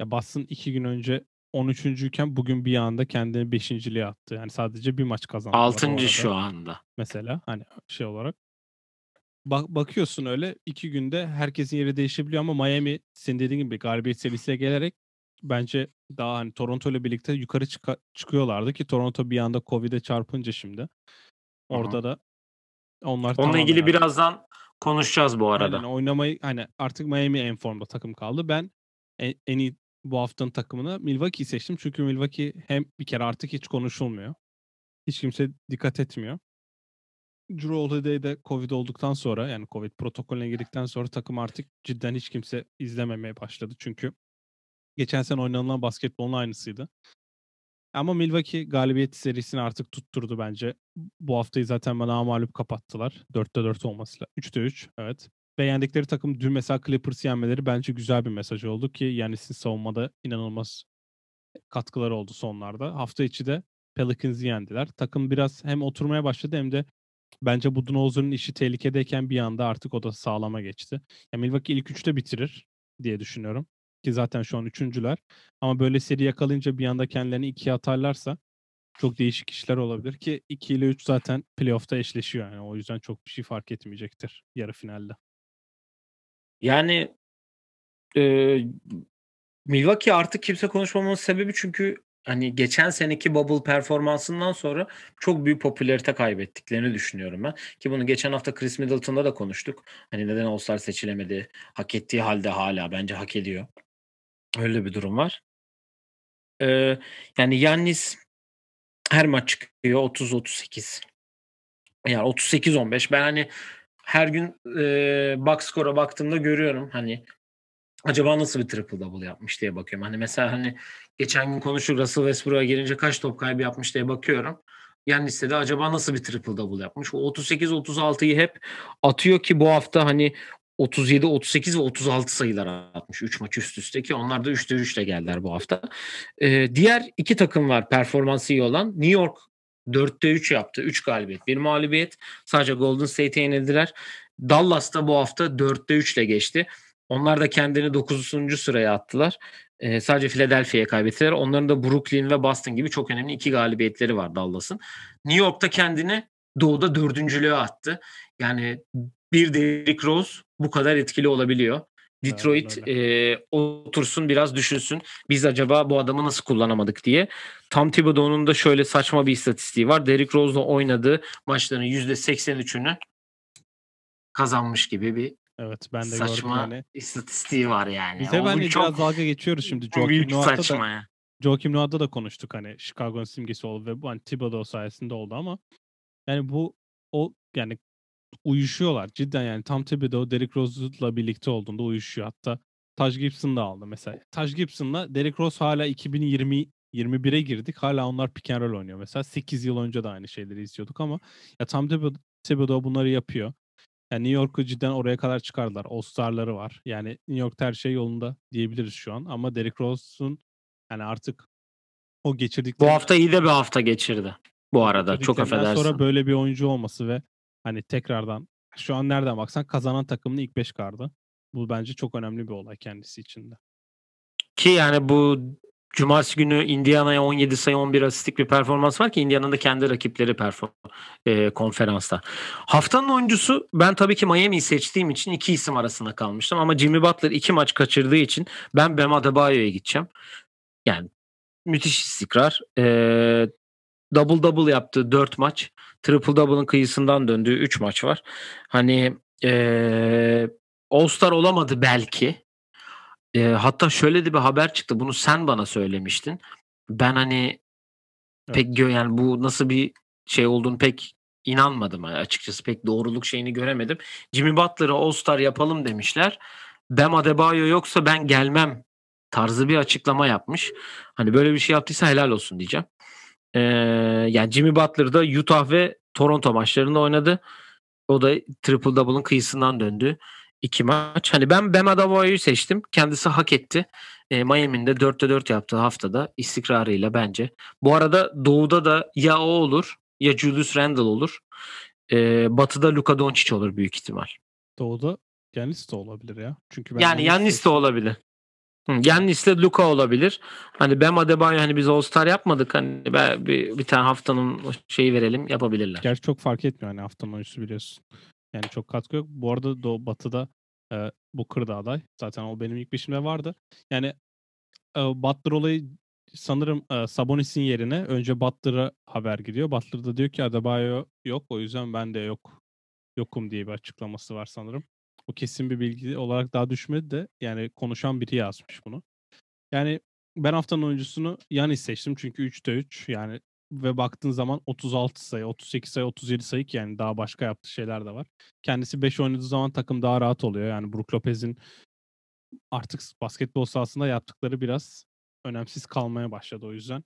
S2: ya Boston iki gün önce 13. iken bugün bir anda kendini 5.liğe attı. Yani sadece bir maç kazandı.
S1: Altıncı şu anda.
S2: Mesela hani şey olarak. Bak bakıyorsun öyle 2 günde herkesin yeri değişebiliyor ama Miami senin dediğin gibi galibiyet serisine gelerek bence daha hani Toronto ile birlikte yukarı çıka çıkıyorlardı ki Toronto bir anda Covid'e çarpınca şimdi orada da onlar
S1: Onunla ilgili
S2: artık
S1: birazdan konuşacağız bu arada.
S2: oynamayı hani artık Miami en formda takım kaldı. Ben en, en iyi bu haftanın takımını Milwaukee'yi seçtim. Çünkü Milwaukee hem bir kere artık hiç konuşulmuyor. Hiç kimse dikkat etmiyor. Drew Holiday de Covid olduktan sonra yani Covid protokolüne girdikten sonra takım artık cidden hiç kimse izlememeye başladı. Çünkü geçen sene oynanılan basketbolun aynısıydı. Ama Milwaukee galibiyet serisini artık tutturdu bence. Bu haftayı zaten bana mağlup kapattılar. 4'te 4 olmasıyla. 3'te 3 evet. Ve yendikleri takım dün mesela Clippers'ı yenmeleri bence güzel bir mesaj oldu ki Yanis'in savunmada inanılmaz katkıları oldu sonlarda. Hafta içi de Pelicans'ı yendiler. Takım biraz hem oturmaya başladı hem de bence Budenholzer'ın işi tehlikedeyken bir anda artık o da sağlama geçti. Yani Milwaukee ilk üçte bitirir diye düşünüyorum. Ki zaten şu an üçüncüler. Ama böyle seri yakalayınca bir anda kendilerini ikiye atarlarsa çok değişik işler olabilir ki 2 ile 3 zaten playoff'ta eşleşiyor yani. O yüzden çok bir şey fark etmeyecektir yarı finalde.
S1: Yani eee, Milwaukee artık kimse konuşmamamın sebebi çünkü hani geçen seneki bubble performansından sonra çok büyük popülarite kaybettiklerini düşünüyorum ben. Ki bunu geçen hafta Chris Middleton'da da konuştuk. Hani neden All-Star seçilemedi? Hak ettiği halde hala bence hak ediyor. Öyle bir durum var. Eee, yani Yannis her maç çıkıyor 30-38. Yani 38-15. Ben hani her gün eee box score'a baktığımda görüyorum hani acaba nasıl bir triple double yapmış diye bakıyorum. Hani mesela hani geçen gün konuştuk Russell Westbrook'a gelince kaç top kaybı yapmış diye bakıyorum. Yannis'te de acaba nasıl bir triple double yapmış? O 38-36'yı hep atıyor ki bu hafta hani 37, 38 ve 36 sayılar atmış 3 maç üst üste ki onlar da 3'te 3 ile geldiler bu hafta. Eee, diğer iki takım var performansı iyi olan. New York 4'te 3 yaptı. 3 galibiyet, 1 mağlubiyet. Sadece Golden State'e yenildiler. Dallas da bu hafta 4'te 3 ile geçti. Onlar da kendini 9. sıraya attılar. Eee, sadece Philadelphia'ya kaybettiler. Onların da Brooklyn ve Boston gibi çok önemli 2 galibiyetleri var Dallas'ın. New York da kendini doğuda 4'üncülüğe attı. Yani bir Derrick Rose bu kadar etkili olabiliyor. Detroit eee, otursun biraz düşünsün. Biz acaba bu adamı nasıl kullanamadık diye. Tom Thibodeau'nun da şöyle saçma bir istatistiği var. Derrick Rose'la oynadığı maçların %83'ünü kazanmış gibi bir
S2: Evet ben de gördüm
S1: saçma
S2: yani.
S1: istatistiği var yani.
S2: Biz hep
S1: O
S2: hani
S1: bu
S2: biraz
S1: çok
S2: dalga geçiyoruz şimdi. Joakim Noah'ta da
S1: saçma ya.
S2: Joakim Noah'da da konuştuk hani Chicago'nun simgesi oldu ve bu hani Thibodeau sayesinde oldu ama yani bu o yani uyuşuyorlar cidden yani Tom Thibodeau Derrick Rose'la birlikte olduğunda uyuşuyor. Hatta Taj Gibson da aldı mesela. Taj Gibson'la Derrick Rose hala 2020 21'e girdik. Hala onlar pick and roll oynuyor. Mesela 8 yıl önce de aynı şeyleri izliyorduk ama ya Thibodeau, Thibodeau bunları yapıyor. Yani New York'u cidden oraya kadar çıkardılar. All-Star'ları var. Yani New York'ta her şey yolunda diyebiliriz şu an. Ama Derrick Rose'un yani artık o
S1: Bu
S2: geçirdikleri
S1: hafta iyi de bir hafta geçirdi. Bu arada çok
S2: geçirdiklerinden sonra
S1: affedersin.
S2: böyle bir oyuncu olması ve hani tekrardan şu an nereden baksan kazanan takımın ilk 5 kardı. Bu bence çok önemli bir olay kendisi için de.
S1: Ki yani bu cumartesi günü Indiana'ya 17 sayı 11 asistlik bir performans var ki Indiana'nın da kendi rakipleri perform eee, konferansta. Haftanın oyuncusu ben tabii ki Miami'yi seçtiğim için iki isim arasında kalmıştım ama Jimmy Butler iki maç kaçırdığı için ben Bam Adebayo'ya gideceğim. Yani müthiş istikrar. Eee double double yaptığı 4 maç. Triple double'ın kıyısından döndüğü 3 maç var. Hani eee All-Star olamadı belki. Eee, hatta şöyle de bir haber çıktı. Bunu sen bana söylemiştin. Ben hani pek
S2: Evet.
S1: gö yani bu nasıl bir şey olduğunu pek inanmadım hani açıkçası. Pek doğruluk şeyini göremedim. Jimmy Butler'ı All-Star yapalım demişler. Bam Adebayo yoksa ben gelmem tarzı bir açıklama yapmış. Hani böyle bir şey yaptıysa helal olsun diyeceğim. Eee, yani Jimmy Butler da Utah ve Toronto maçlarında oynadı. O da triple double'ın kıyısından döndü. 2 maç. Hani ben Bam Adebayo'yu seçtim. Kendisi hak etti. Eee, Miami'nin de 4'te 4 yaptığı haftada istikrarıyla bence. Bu arada Doğu'da da ya o olur ya Julius Randle olur. Eee, Batı'da Luka Doncic olur büyük ihtimal.
S2: Doğu'da Giannis de olabilir ya. Çünkü ben
S1: Yani Yannis de olabilir. Hı, Giannis'le Luka olabilir. Hani Bam Adebayo hani biz All-Star yapmadık. Hani ben bir, bir tane haftanın şeyi verelim yapabilirler.
S2: Gerçi çok fark etmiyor hani haftanın oyuncusu biliyorsun. Yani çok katkı yok. Bu arada Doğu Batı'da e, Booker da. Zaten o benim ilk beşimde vardı. Yani e, Butler olayı sanırım e, Sabonis'in yerine önce Butler'a haber gidiyor. Butler da diyor ki Adebayo yok o yüzden ben de yok yokum diye bir açıklaması var sanırım. O kesin bir bilgi olarak daha düşmedi de yani konuşan biri yazmış bunu. Yani ben haftanın oyuncusunu Yanis seçtim çünkü 3'te 3 yani ve baktığın zaman 36 sayı, 38 sayı, 37 sayı ki yani daha başka yaptığı şeyler de var. Kendisi 5 oynadığı zaman takım daha rahat oluyor. Yani Brook Lopez'in artık basketbol sahasında yaptıkları biraz önemsiz kalmaya başladı o yüzden.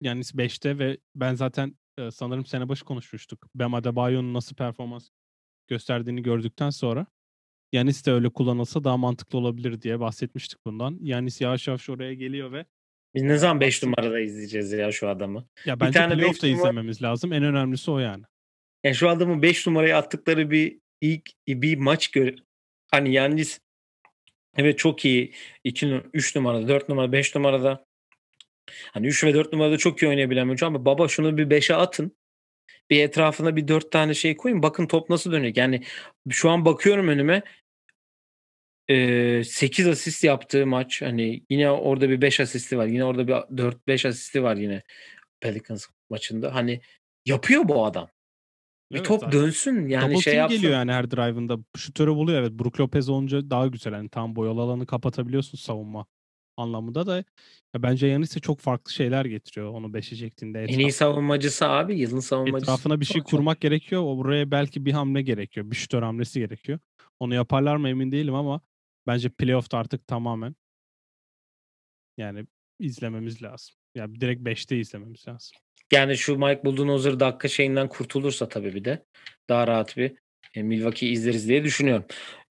S2: Yani 5'te ve ben zaten e, sanırım sene başı konuşmuştuk. Bam Adebayo'nun nasıl performans gösterdiğini gördükten sonra Yanis de öyle kullanılsa daha mantıklı olabilir diye bahsetmiştik bundan. Yanis yavaş yavaş oraya geliyor ve
S1: Biz ne zaman 5 numarada izleyeceğiz ya şu adamı?
S2: ya bence
S1: tane beş
S2: playoff'ta
S1: numara-
S2: izlememiz lazım. En önemlisi o yani.
S1: Yani şu adamı 5 numaraya attıkları bir ilk bir maç gör hani Yannis evet çok iyi 2 3 numarada, 4 numarada, 5 numarada hani 3 ve 4 numarada çok iyi oynayabilen bir oyuncu ama baba şunu bir 5'e atın. Bir etrafına bir 4 tane şey koyun. Bakın top nasıl dönüyor. Yani şu an bakıyorum önüme eee 8 asist yaptığı maç. Hani yine orada bir 5 asisti var. Yine orada bir 4-5 asisti var yine Pelicans maçında. Hani yapıyor bu adam. Bir
S2: Evet,
S1: top
S2: zaten.
S1: dönsün yani
S2: Double
S1: şey yapsın.
S2: geliyor yani her drive'ında. Şutörü buluyor evet. Brook Lopez olunca daha güzel. Yani tam boyalı alanı kapatabiliyorsun savunma anlamında da. Ya bence Yanis'e çok farklı şeyler getiriyor onu beşe çektiğinde.
S1: En iyi savunmacısı abi. Yılın savunmacısı.
S2: Etrafına bir şey kurmak gerekiyor. O buraya belki bir hamle gerekiyor. Bir şutör hamlesi gerekiyor. Onu yaparlar mı emin değilim ama bence playoff'ta artık tamamen yani izlememiz lazım. Yani direkt 5'te izlememiz lazım.
S1: Yani şu Mike Budenholzer dakika şeyinden kurtulursa tabii bir de daha rahat bir e, Milwaukee izleriz diye düşünüyorum.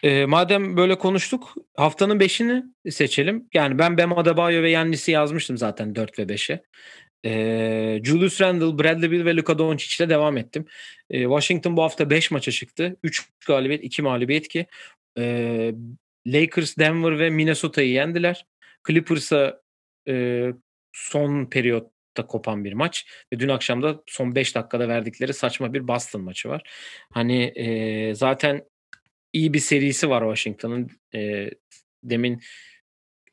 S1: E, madem böyle konuştuk haftanın 5'ini seçelim. Yani ben Bam Adebayo ve Yannis'i yazmıştım zaten 4 ve 5'e. E, Julius Randle, Bradley Beal ve Luka Doncic ile devam ettim. E, Washington bu hafta 5 maça çıktı. 3 galibiyet, 2 mağlubiyet ki e, Lakers, Denver ve Minnesota'yı yendiler. Clippers'a e, son periyotta kopan bir maç ve dün akşam da son 5 dakikada verdikleri saçma bir Boston maçı var. Hani e, zaten iyi bir serisi var Washington'ın. E, demin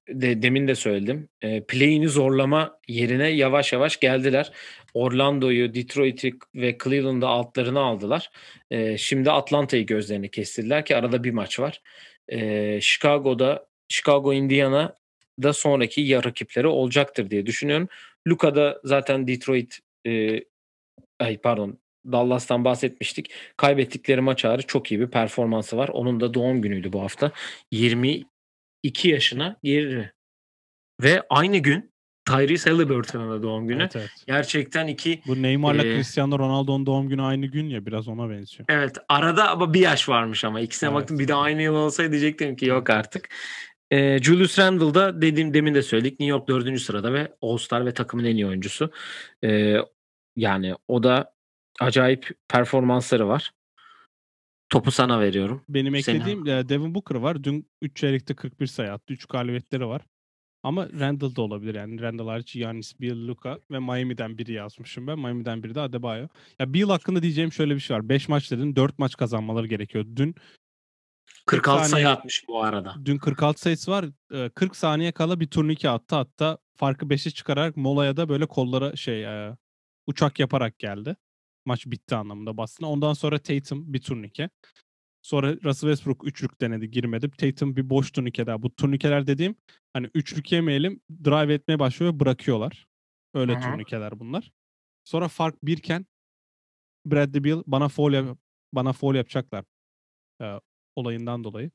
S1: de, demin de söyledim. E, play'ini zorlama yerine yavaş yavaş geldiler. Orlando'yu, Detroit'i ve Cleveland'ı altlarına aldılar. E, şimdi Atlanta'yı gözlerini kestirdiler ki arada bir maç var. Chicago'da Chicago, Indiana da sonraki ya rakipleri olacaktır diye düşünüyorum. Luka da zaten Detroit e, ay pardon Dallas'tan bahsetmiştik. Kaybettikleri maç ağrı çok iyi bir performansı var. Onun da doğum günüydü bu hafta. 22 yaşına girdi. Ve aynı gün Tyrese Halliburton'un da doğum günü.
S2: Evet, evet.
S1: Gerçekten iki
S2: Bu Neymar'la
S1: Ee,
S2: Cristiano Ronaldo'nun doğum günü aynı gün ya biraz ona benziyor.
S1: Evet arada ama bir yaş varmış ama ikisine
S2: Evet.
S1: baktım bir de aynı yıl olsaydı diyecektim ki yok artık. Ee, Julius Randle da dediğim demin de söyledik New York 4. sırada ve All-Star ve takımın en iyi oyuncusu. Ee, yani o da acayip performansları var. Topu sana veriyorum.
S2: Benim
S1: Senin
S2: eklediğim e, Devin Booker var. Dün 3 çeyrekte 41 sayı attı. 3 galibiyetleri var. Ama Randall da olabilir yani. Randall hariç Giannis, Bill, Luka ve Miami'den biri yazmışım ben. Miami'den biri de Adebayo. Ya Bill hakkında diyeceğim şöyle bir şey var. 5 maç dedin 4 maç kazanmaları gerekiyor. Dün
S1: 46 sayı
S2: saniye-
S1: atmış bu arada.
S2: dün 46 sayısı var. E, 40 saniye kala bir turnike attı. Hatta farkı 5'e çıkararak molaya da böyle kollara şey e, uçak yaparak geldi. Maç bitti anlamında bastına. Ondan sonra Tatum bir turnike. Sonra Russell Westbrook üçlük denedi girmedi. Tatum bir boş turnike daha. Bu turnikeler dediğim hani üçlük yemeyelim drive etmeye başlıyor ve bırakıyorlar. Öyle
S1: hı.
S2: turnikeler bunlar. Sonra fark birken Bradley Beal bana foul yap- bana foul yapacaklar e, olayından dolayı.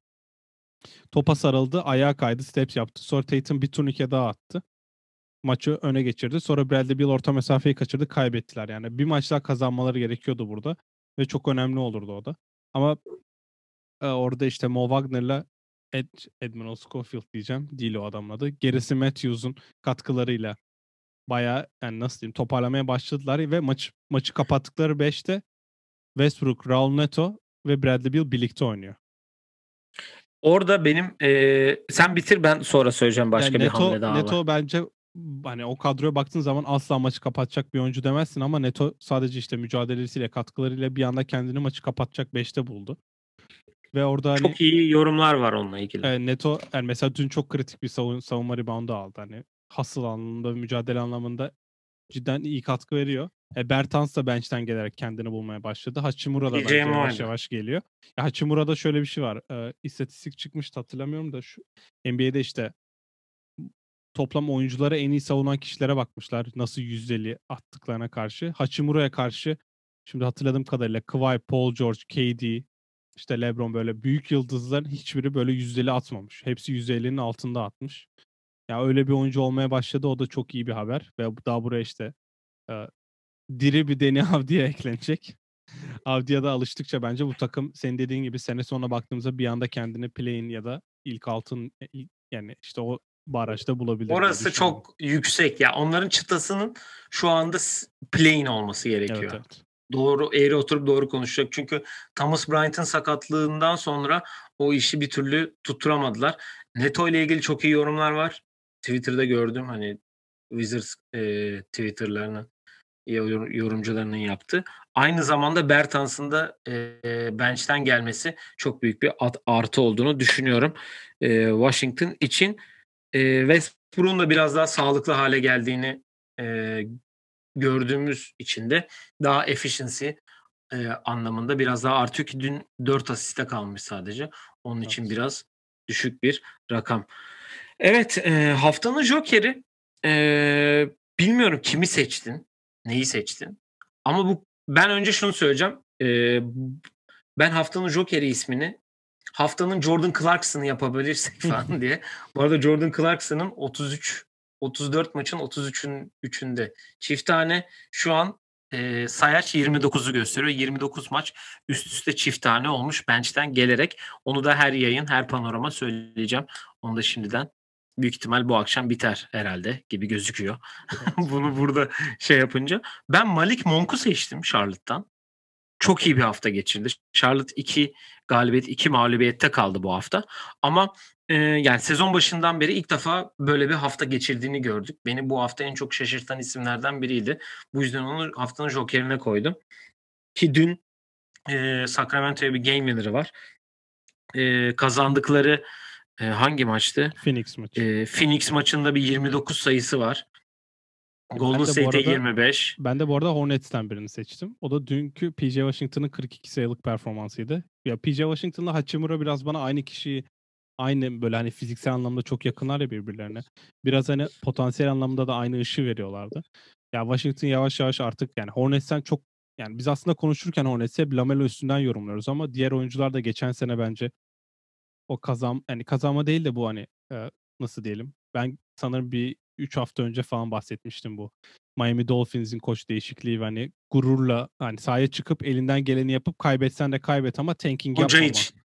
S2: Topa sarıldı, ayağa kaydı, steps yaptı. Sonra Tatum bir turnike daha attı. Maçı öne geçirdi. Sonra Bradley Beal orta mesafeyi kaçırdı, kaybettiler. Yani bir maç daha kazanmaları gerekiyordu burada ve çok önemli olurdu o da. Ama orada işte Mo Wagner'la Ed, Edmund Schofield diyeceğim. Değil o adamın adı. Gerisi Matthews'un katkılarıyla bayağı yani nasıl diyeyim toparlamaya başladılar ve maç maçı kapattıkları 5'te Westbrook, Raul Neto ve Bradley Beal birlikte oynuyor.
S1: Orada benim e, sen bitir ben sonra söyleyeceğim başka
S2: Yani
S1: bir
S2: Neto,
S1: hamle daha var.
S2: Neto bence hani o kadroya baktığın zaman asla maçı kapatacak bir oyuncu demezsin ama Neto sadece işte mücadelesiyle katkılarıyla bir anda kendini maçı kapatacak 5'te buldu. Ve orada hani
S1: Çok iyi yorumlar var onunla ilgili.
S2: e, Neto yani mesela dün çok kritik bir savun, savunma reboundu aldı. Hani hasıl anlamında, mücadele anlamında cidden iyi katkı veriyor. E, Bertans da bench'ten gelerek kendini bulmaya başladı. Hachimura da bence yavaş yavaş geliyor. Ya Hachimura'da şöyle bir şey var. E, istatistik çıkmıştı hatırlamıyorum da şu NBA'de işte toplam oyunculara en iyi savunan kişilere bakmışlar. Nasıl yüzdeli attıklarına karşı. Hachimura'ya karşı şimdi hatırladığım kadarıyla Kawhi, Paul George, KD, işte LeBron böyle büyük yıldızların hiçbiri böyle yüzdeli atmamış. Hepsi %50'nin altında atmış. Ya öyle bir oyuncu olmaya başladı. O da çok iyi bir haber. Ve daha buraya işte e, diri bir Deni Avdi'ye eklenecek. Avdi'ye da alıştıkça bence bu takım senin dediğin gibi sene sonuna baktığımızda bir anda kendini play-in ya da ilk altın e, yani işte o barajda bulabilir.
S1: Orası çok yüksek. Ya onların çıtasının şu anda plain olması gerekiyor.
S2: Evet evet.
S1: Doğru eğri oturup doğru konuşacak. Çünkü Thomas Bryant'ın sakatlığından sonra o işi bir türlü tutturamadılar. Neto ile ilgili çok iyi yorumlar var. Twitter'da gördüm hani Wizards e, Twitter'larını yor- yorumcularının yaptı. Aynı zamanda Bertans'ın da e, bench'ten gelmesi çok büyük bir artı olduğunu düşünüyorum. E, Washington için e, Westbrook'un da biraz daha sağlıklı hale geldiğini e, gördüğümüz için de daha efficiency e, anlamında biraz daha artıyor ki dün 4 asiste kalmış sadece. Onun için
S2: Evet.
S1: biraz düşük bir rakam. Evet e, haftanın Joker'i e, bilmiyorum kimi seçtin, neyi seçtin. Ama bu ben önce şunu söyleyeceğim. E, ben haftanın Joker'i ismini haftanın Jordan Clarkson'ı yapabilirsek falan diye. Bu arada Jordan Clarkson'ın 33 34 maçın 33'ün 3'ünde çift tane şu an e, sayaç 29'u gösteriyor. 29 maç üst üste çift tane olmuş bench'ten gelerek. Onu da her yayın, her panorama söyleyeceğim. Onu da şimdiden büyük ihtimal bu akşam biter herhalde gibi gözüküyor. Bunu burada şey yapınca. Ben Malik Monk'u seçtim Charlotte'tan. Çok iyi bir hafta geçirdi. Charlotte 2 galibiyet, 2 mağlubiyette kaldı bu hafta. Ama e, yani sezon başından beri ilk defa böyle bir hafta geçirdiğini gördük. Beni bu hafta en çok şaşırtan isimlerden biriydi. Bu yüzden onu haftanın jokerine koydum. Ki dün e, Sacramento'ya bir game winner'ı var. E, kazandıkları e, hangi maçtı?
S2: Phoenix maçı.
S1: E, Phoenix maçında bir 29 sayısı var. Golden State'e
S2: arada-
S1: 25.
S2: Ben de bu arada Hornets'ten birini seçtim. O da dünkü PJ Washington'ın 42 sayılık performansıydı. Ya PJ Washington'la Hachimura biraz bana aynı kişi aynı böyle hani fiziksel anlamda çok yakınlar ya birbirlerine. Biraz hani potansiyel anlamda da aynı ışığı veriyorlardı. Ya Washington yavaş yavaş artık yani Hornets'ten çok yani biz aslında konuşurken Hornets'i hep Lamelo üstünden yorumluyoruz ama diğer oyuncular da geçen sene bence o kazan yani kazanma değil de bu hani e, nasıl diyelim. Ben sanırım bir 3 hafta önce falan bahsetmiştim bu. Miami Dolphins'in koç değişikliği ve hani gururla hani sahaya çıkıp elinden geleni yapıp kaybetsen de kaybet ama tanking
S1: Hoca
S2: yapmama.
S1: için.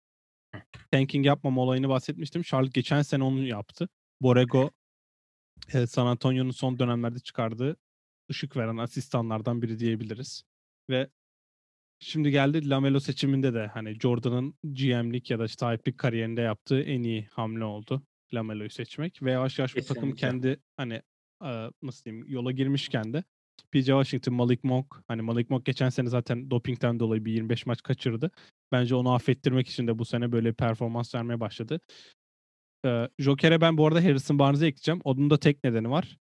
S2: Tanking yapmama olayını bahsetmiştim. Charlotte geçen sene onu yaptı. Borrego e, San Antonio'nun son dönemlerde çıkardığı ışık veren asistanlardan biri diyebiliriz. Ve şimdi geldi Lamelo seçiminde de hani Jordan'ın GM'lik ya da sahiplik kariyerinde yaptığı en iyi hamle oldu. Lamelo'yu seçmek ve yavaş yavaş bu takım kendi hani e, nasıl diyeyim yola girmişken de PJ Washington, Malik Monk hani Malik Monk geçen sene zaten dopingten dolayı bir 25 maç kaçırdı. Bence onu affettirmek için de bu sene böyle performans vermeye başladı. Ee, Joker'e ben bu arada Harrison Barnes'ı ekleyeceğim. Onun da tek nedeni var.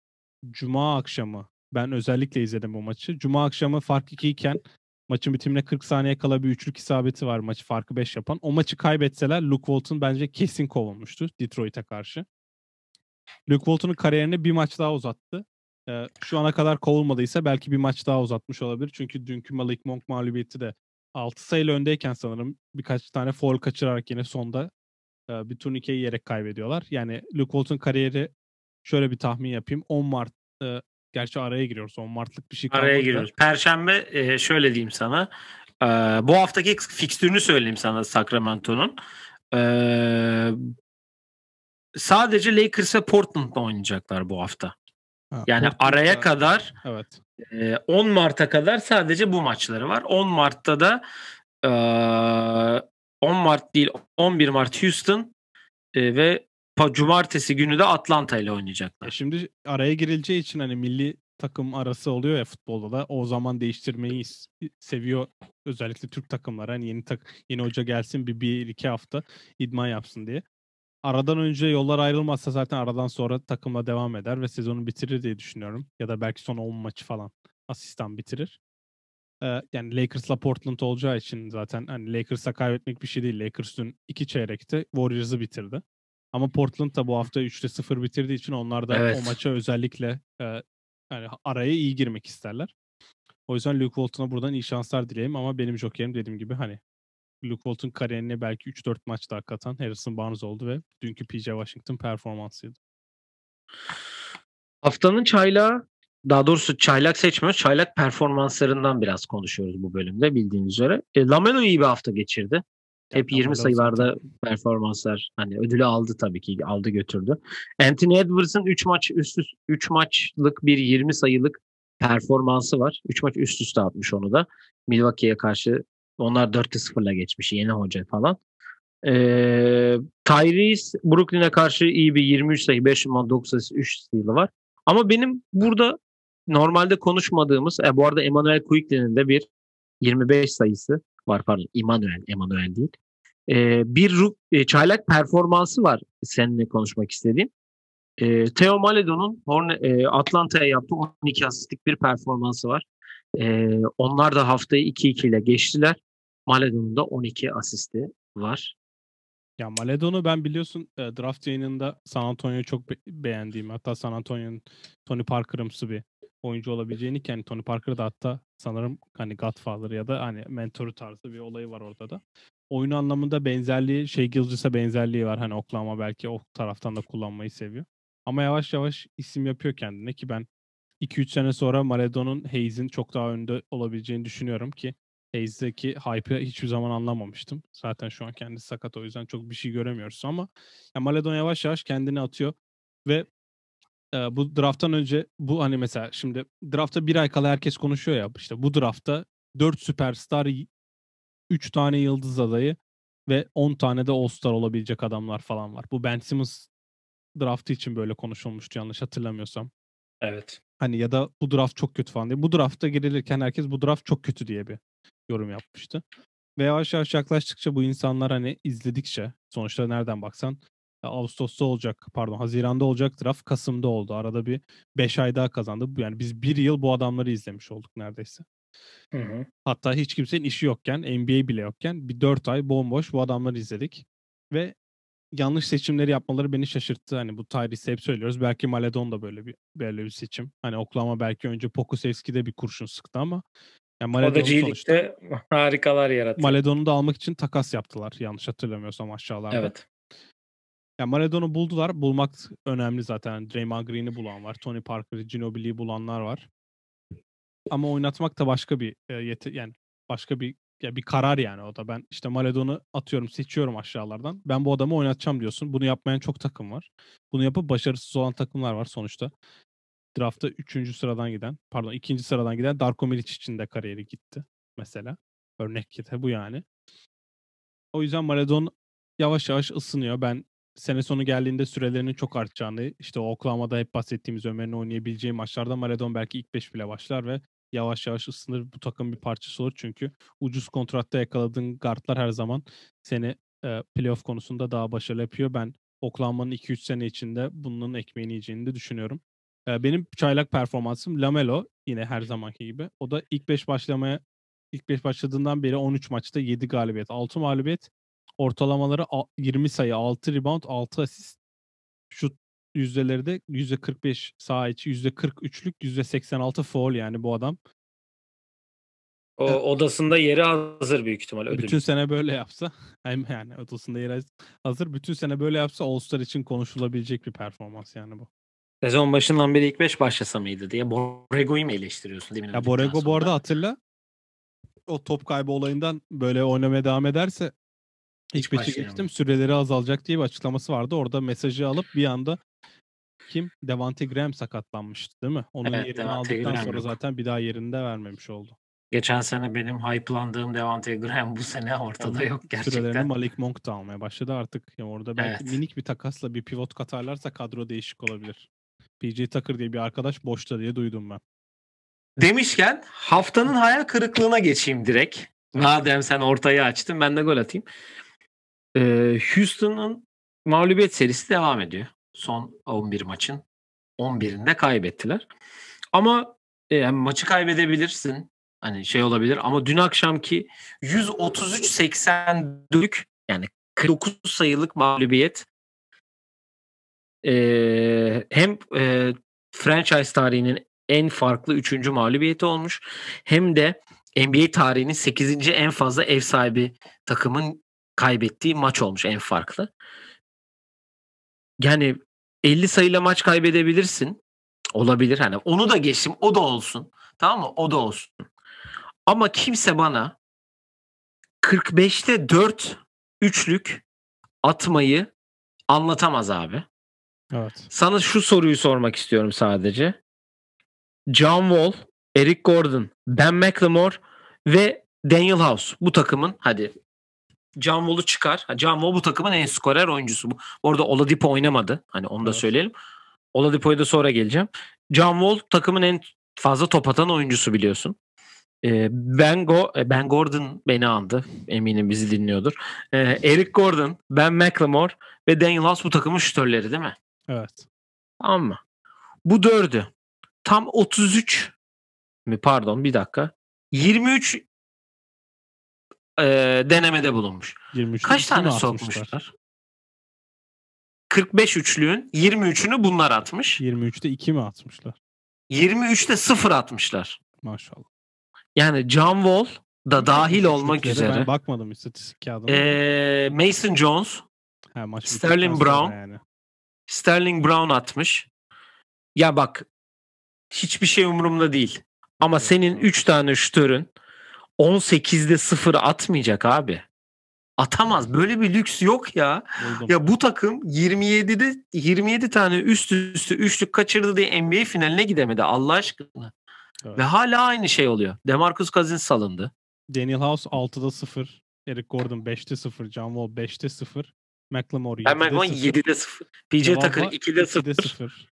S2: Cuma akşamı ben özellikle izledim bu maçı. Cuma akşamı fark 2 iken maçın bitimine 40 saniye kala bir üçlük isabeti var maçı farkı 5 yapan. O maçı kaybetseler Luke Walton bence kesin kovulmuştu Detroit'e karşı. Luke Walton'un kariyerini bir maç daha uzattı. Şu ana kadar kovulmadıysa belki bir maç daha uzatmış olabilir. Çünkü dünkü Malik Monk mağlubiyeti de 6 sayılı öndeyken sanırım birkaç tane foul kaçırarak yine sonda e, bir turnikeyi yiyerek kaybediyorlar. Yani Luke Walton kariyeri şöyle bir tahmin yapayım. 10 Mart e, gerçi araya giriyoruz. 10 Mart'lık bir şey kalmadı
S1: Araya giriyoruz. Perşembe e, şöyle diyeyim sana. E, bu haftaki fikstürünü söyleyeyim sana Sacramento'nun. E, sadece Lakers ve Portland'la oynayacaklar bu hafta.
S2: Ha,
S1: Yani araya kadar
S2: Evet.
S1: e, 10 Mart'a kadar sadece bu maçları var. 10 Mart'ta da e, 10 Mart değil 11 Mart Houston e, ve cumartesi günü de Atlanta ile
S2: Ya
S1: oynayacaklar.
S2: şimdi araya girileceği için hani milli takım arası oluyor ya futbolda da o zaman değiştirmeyi seviyor özellikle Türk takımları hani yeni tak yeni hoca gelsin bir, bir iki hafta idman yapsın diye. Aradan önce yollar ayrılmazsa zaten aradan sonra takımla devam eder ve sezonu bitirir diye düşünüyorum. Ya da belki son 10 maçı falan asistan bitirir. Ee, yani Lakers'la Portland olacağı için zaten hani Lakers'a kaybetmek bir şey değil. Lakers dün iki çeyrekte Warriors'ı bitirdi. Ama Portland da bu hafta 3'te 0 bitirdiği için onlar da o
S1: Evet.
S2: maça özellikle e, yani araya iyi girmek isterler. O yüzden Luke Walton'a buradan iyi şanslar dileyim ama benim jokerim dediğim gibi hani Luke Walton kariyerine belki 3-4 maç daha katan Harrison Barnes oldu ve dünkü PJ Washington performansıydı.
S1: Haftanın çaylağı daha doğrusu çaylak seçmiyoruz. Çaylak performanslarından biraz konuşuyoruz bu bölümde bildiğiniz üzere. E, Lamelo iyi bir hafta geçirdi. Hep
S2: Ya
S1: 20
S2: Lamelo
S1: sayılarda performanslar hani ödülü aldı tabii ki aldı götürdü. Anthony Edwards'ın 3 maç üst üste 3 maçlık bir 20 sayılık performansı var. 3 maç üst üste atmış onu da. Milwaukee'ye karşı onlar 4'te 0'la geçmiş yeni hoca falan. Ee, Tyrese Brooklyn'e karşı iyi bir 23 sayı 5 rebound 9 asist 3 steal'ı var. Ama benim burada normalde konuşmadığımız e, bu arada Emmanuel Quickly'nin de bir 25 sayısı var pardon Emmanuel Emmanuel değil. Ee, bir e, çaylak performansı var seninle konuşmak istediğim. Ee, Theo Maledon'un e, Atlanta'ya yaptığı 12 asistlik bir performansı var. Ee, onlar da haftayı 2-2 ile geçtiler. Maledon'un da 12 asisti var.
S2: Ya Maledon'u ben biliyorsun e, draft yayınında San Antonio'yu çok be- beğendiğim hatta San Antonio'nun Tony Parker'ımsı bir oyuncu olabileceğini ki hani Tony Parker da hatta sanırım hani Godfather ya da hani mentoru tarzı bir olayı var orada da. Oyun anlamında benzerliği şey Gilgis'e benzerliği var. Hani Oklahoma belki o taraftan da kullanmayı seviyor. Ama yavaş yavaş isim yapıyor kendine ki ben 2-3 sene sonra Maledon'un Hayes'in çok daha önde olabileceğini düşünüyorum ki Hayes'deki hype'ı hiçbir zaman anlamamıştım. Zaten şu an kendisi sakat o yüzden çok bir şey göremiyoruz ama ya Maledon yavaş yavaş kendini atıyor ve e, bu drafttan önce bu hani mesela şimdi drafta bir ay kala herkes konuşuyor ya işte bu draftta 4 süperstar 3 tane yıldız adayı ve 10 tane de All-Star olabilecek adamlar falan var. Bu Ben Simmons draftı için böyle konuşulmuştu yanlış hatırlamıyorsam.
S1: Evet.
S2: Hani ya da bu draft çok kötü falan diye. Bu drafta girilirken herkes bu draft çok kötü diye bir yorum yapmıştı. Ve yavaş yavaş yaklaştıkça bu insanlar hani izledikçe sonuçta nereden baksan ya Ağustos'ta olacak pardon Haziran'da olacak draft Kasım'da oldu. Arada bir 5 ay daha kazandı. Yani biz bir yıl bu adamları izlemiş olduk neredeyse.
S1: Hı hı.
S2: Hatta hiç kimsenin işi yokken, NBA bile yokken bir 4 ay bomboş bu adamları izledik. Ve yanlış seçimleri yapmaları beni şaşırttı. Hani bu Tyrese'i hep söylüyoruz. Belki Maledon da böyle bir böyle bir seçim. Hani Oklahoma belki önce Pokusevski'de bir kurşun sıktı ama yani
S1: O da
S2: Maledon'u sonuçta
S1: harikalar yarattı.
S2: Maledon'u da almak için takas yaptılar. Yanlış hatırlamıyorsam aşağılarda.
S1: Evet.
S2: Yani Maledon'u buldular. Bulmak önemli zaten. Yani Draymond Green'i bulan var. Tony Parker'ı, Ginobili'yi bulanlar var. Ama oynatmak da başka bir e, yeti yani başka bir ya bir karar yani o da. Ben işte Maledon'u atıyorum, seçiyorum aşağılardan. Ben bu adamı oynatacağım diyorsun. Bunu yapmayan çok takım var. Bunu yapıp başarısız olan takımlar var sonuçta. Draftta 3. sıradan giden, pardon 2. sıradan giden Darko Milic için de kariyeri gitti mesela. Örnek bu yani. O yüzden Maledon yavaş yavaş ısınıyor. Ben sene sonu geldiğinde sürelerinin çok artacağını, işte o Oklahoma'da hep bahsettiğimiz Ömer'in oynayabileceği maçlarda Maledon belki ilk 5 bile başlar ve yavaş yavaş ısınır. Bu takım bir parçası olur çünkü ucuz kontratta yakaladığın guardlar her zaman seni e, playoff konusunda daha başarılı yapıyor. Ben Oklahoma'nın 2-3 sene içinde bunun ekmeğini yiyeceğini de düşünüyorum. E, benim çaylak performansım Lamelo yine her zamanki gibi. O da ilk 5 başlamaya ilk 5 başladığından beri 13 maçta 7 galibiyet, 6 mağlubiyet. Ortalamaları a- 20 sayı, 6 rebound, 6 asist. Şut yüzdeleri de %45 sağ içi, %43'lük, %86 foul yani bu adam.
S1: O odasında yeri hazır büyük ihtimal ödül.
S2: Bütün sene böyle yapsa hem yani odasında yeri hazır. Bütün sene böyle yapsa All-Star için konuşulabilecek bir performans yani bu.
S1: Sezon başından beri ilk 5 başlasa mıydı diye Borrego'yu mu eleştiriyorsun demin
S2: Ya Borrego bu arada hatırla o top kaybı olayından böyle oynamaya devam ederse
S1: Hiç
S2: ilk beşi
S1: başlayamam.
S2: geçtim süreleri azalacak diye bir açıklaması vardı. Orada mesajı alıp bir anda kim? Devante Graham sakatlanmıştı değil mi? Onun
S1: Evet,
S2: yerini
S1: Devante
S2: aldıktan
S1: Graham
S2: sonra
S1: yok.
S2: zaten bir daha yerinde vermemiş oldu.
S1: Geçen sene benim hype'landığım Devante Graham bu sene ortada yok
S2: Sürelerini
S1: gerçekten.
S2: Malik Monk da almaya başladı artık. Ya orada belki
S1: Evet.
S2: minik bir takasla bir pivot katarlarsa kadro değişik olabilir. PJ Tucker diye bir arkadaş boşta diye duydum ben.
S1: Demişken haftanın hayal kırıklığına geçeyim direkt. Madem sen ortayı açtın ben de gol atayım. Ee, Houston'ın mağlubiyet serisi devam ediyor. Son 11 maçın 11'inde kaybettiler. Ama e, yani maçı kaybedebilirsin. Hani şey olabilir ama dün akşamki 133-84'lük yani 49 sayılık mağlubiyet e, hem e, franchise tarihinin en farklı 3. mağlubiyeti olmuş. Hem de NBA tarihinin 8. en fazla ev sahibi takımın kaybettiği maç olmuş en farklı. Yani 50 sayıyla maç kaybedebilirsin. Olabilir hani onu da geçtim o da olsun. Tamam mı? O da olsun. Ama kimse bana 45'te 4 üçlük atmayı anlatamaz abi.
S2: Evet.
S1: Sana şu soruyu sormak istiyorum sadece. John Wall, Eric Gordon, Ben McLemore ve Daniel House bu takımın hadi John Wall'u çıkar. John Wall bu takımın en skorer oyuncusu. Bu Orada Oladipo oynamadı. Hani onu da
S2: Evet.
S1: söyleyelim. Oladipo'ya da sonra geleceğim. John Wall takımın en fazla top atan oyuncusu biliyorsun. Ee, ben, Go e, ben Gordon beni andı. Eminim bizi dinliyordur. Ee, Eric Gordon, Ben McLemore ve Daniel House bu takımın şütörleri değil mi?
S2: Evet.
S1: Tamam mı? Bu dördü tam 33 mi pardon bir dakika 23 e, denemede bulunmuş.
S2: 23
S1: Kaç tane sokmuşlar? 45 üçlüğün 23'ünü bunlar atmış.
S2: 23'te 2 mi atmışlar?
S1: 23'te 0 atmışlar.
S2: Maşallah.
S1: Yani John Wall da dahil olmak üzere.
S2: Ben bakmadım istatistik kağıdına.
S1: e, Mason Jones,
S2: ha, maç
S1: Sterling Brown.
S2: Yani.
S1: Sterling Brown atmış. Ya bak hiçbir şey umurumda değil. Ama senin
S2: evet.
S1: 3 tane şütörün 18'de 0 atmayacak abi. Atamaz. Böyle bir lüks yok ya.
S2: Buldum.
S1: Ya bu takım 27'de 27 tane üst üste üçlük kaçırdı diye NBA finaline gidemedi Allah aşkına.
S2: Evet.
S1: Ve hala aynı şey oluyor. DeMarcus Cousins salındı.
S2: Daniel House 6'da 0. Eric Gordon 5'te 0. John Wall 5'te 0. McLemore 7'de
S1: Ben
S2: 0.
S1: McMahon 7'de 0. PJ Tucker 2'de 0.
S2: 0.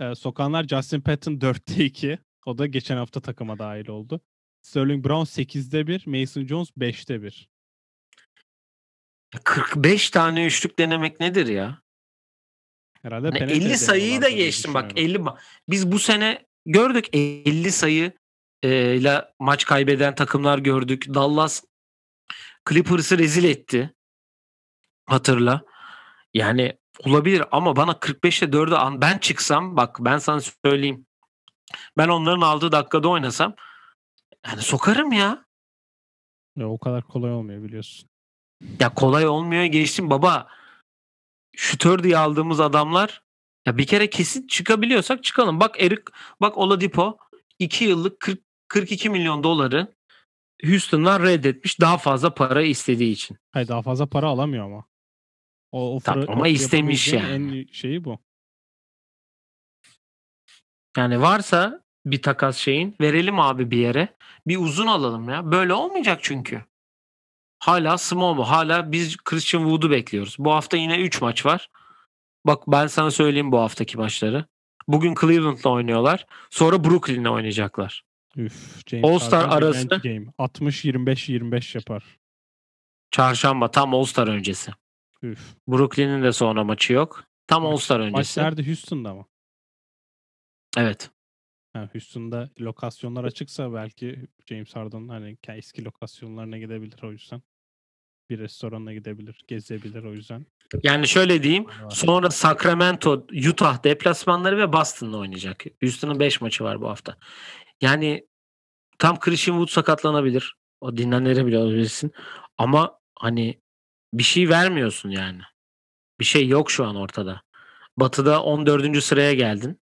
S2: Ee, sokanlar Justin Patton 4'te 2. O da geçen hafta takıma dahil oldu. Sterling Brown 8'de 1. Mason Jones 5'te 1.
S1: 45 tane üçlük denemek nedir ya?
S2: Herhalde penetre
S1: 50 sayıyı da geçtim bak
S2: düşünüyorum.
S1: 50 ba- biz bu sene gördük 50 sayı ile maç kaybeden takımlar gördük. Dallas Clippers'ı rezil etti. Hatırla. Yani olabilir ama bana 45'te 4'ü an ben çıksam bak ben sana söyleyeyim. Ben onların aldığı dakikada oynasam yani sokarım ya.
S2: Ya, o kadar kolay olmuyor biliyorsun.
S1: Ya kolay olmuyor geçtim baba. Şütör diye aldığımız adamlar ya bir kere kesin çıkabiliyorsak çıkalım. Bak Erik bak Oladipo 2 yıllık 40, 42 milyon doları Houston'dan reddetmiş daha fazla para istediği için.
S2: Hayır daha fazla para alamıyor ama. O, o
S1: Tamam, ama istemiş yani.
S2: En şeyi bu.
S1: Yani varsa bir takas şeyin verelim abi bir yere. Bir uzun alalım ya. Böyle olmayacak çünkü. Hala small. Hala biz Christian Wood'u bekliyoruz. Bu hafta yine 3 maç var. Bak ben sana söyleyeyim bu haftaki maçları. Bugün Cleveland'la oynuyorlar. Sonra Brooklyn'le oynayacaklar.
S2: Üf, James
S1: All-Star
S2: Harden
S1: arası-
S2: revenge Game. 60-25-25 yapar.
S1: Çarşamba tam All-Star öncesi.
S2: Üf.
S1: Brooklyn'in de sonra maçı yok. Tam
S2: Maç-
S1: All-Star
S2: Maç
S1: öncesi.
S2: nerede? Houston'da mı?
S1: Evet.
S2: Ha, Houston'da lokasyonlar açıksa belki James Harden hani eski lokasyonlarına gidebilir o yüzden. Bir restoranına gidebilir, gezebilir o yüzden.
S1: Yani şöyle diyeyim. Sonra Sacramento, Utah deplasmanları ve Boston'la oynayacak. Houston'ın 5 maçı var bu hafta. Yani tam Christian Wood sakatlanabilir. O dinlenebilir olabilirsin. Ama hani bir şey vermiyorsun yani. Bir şey yok şu an ortada. Batı'da 14. sıraya geldin.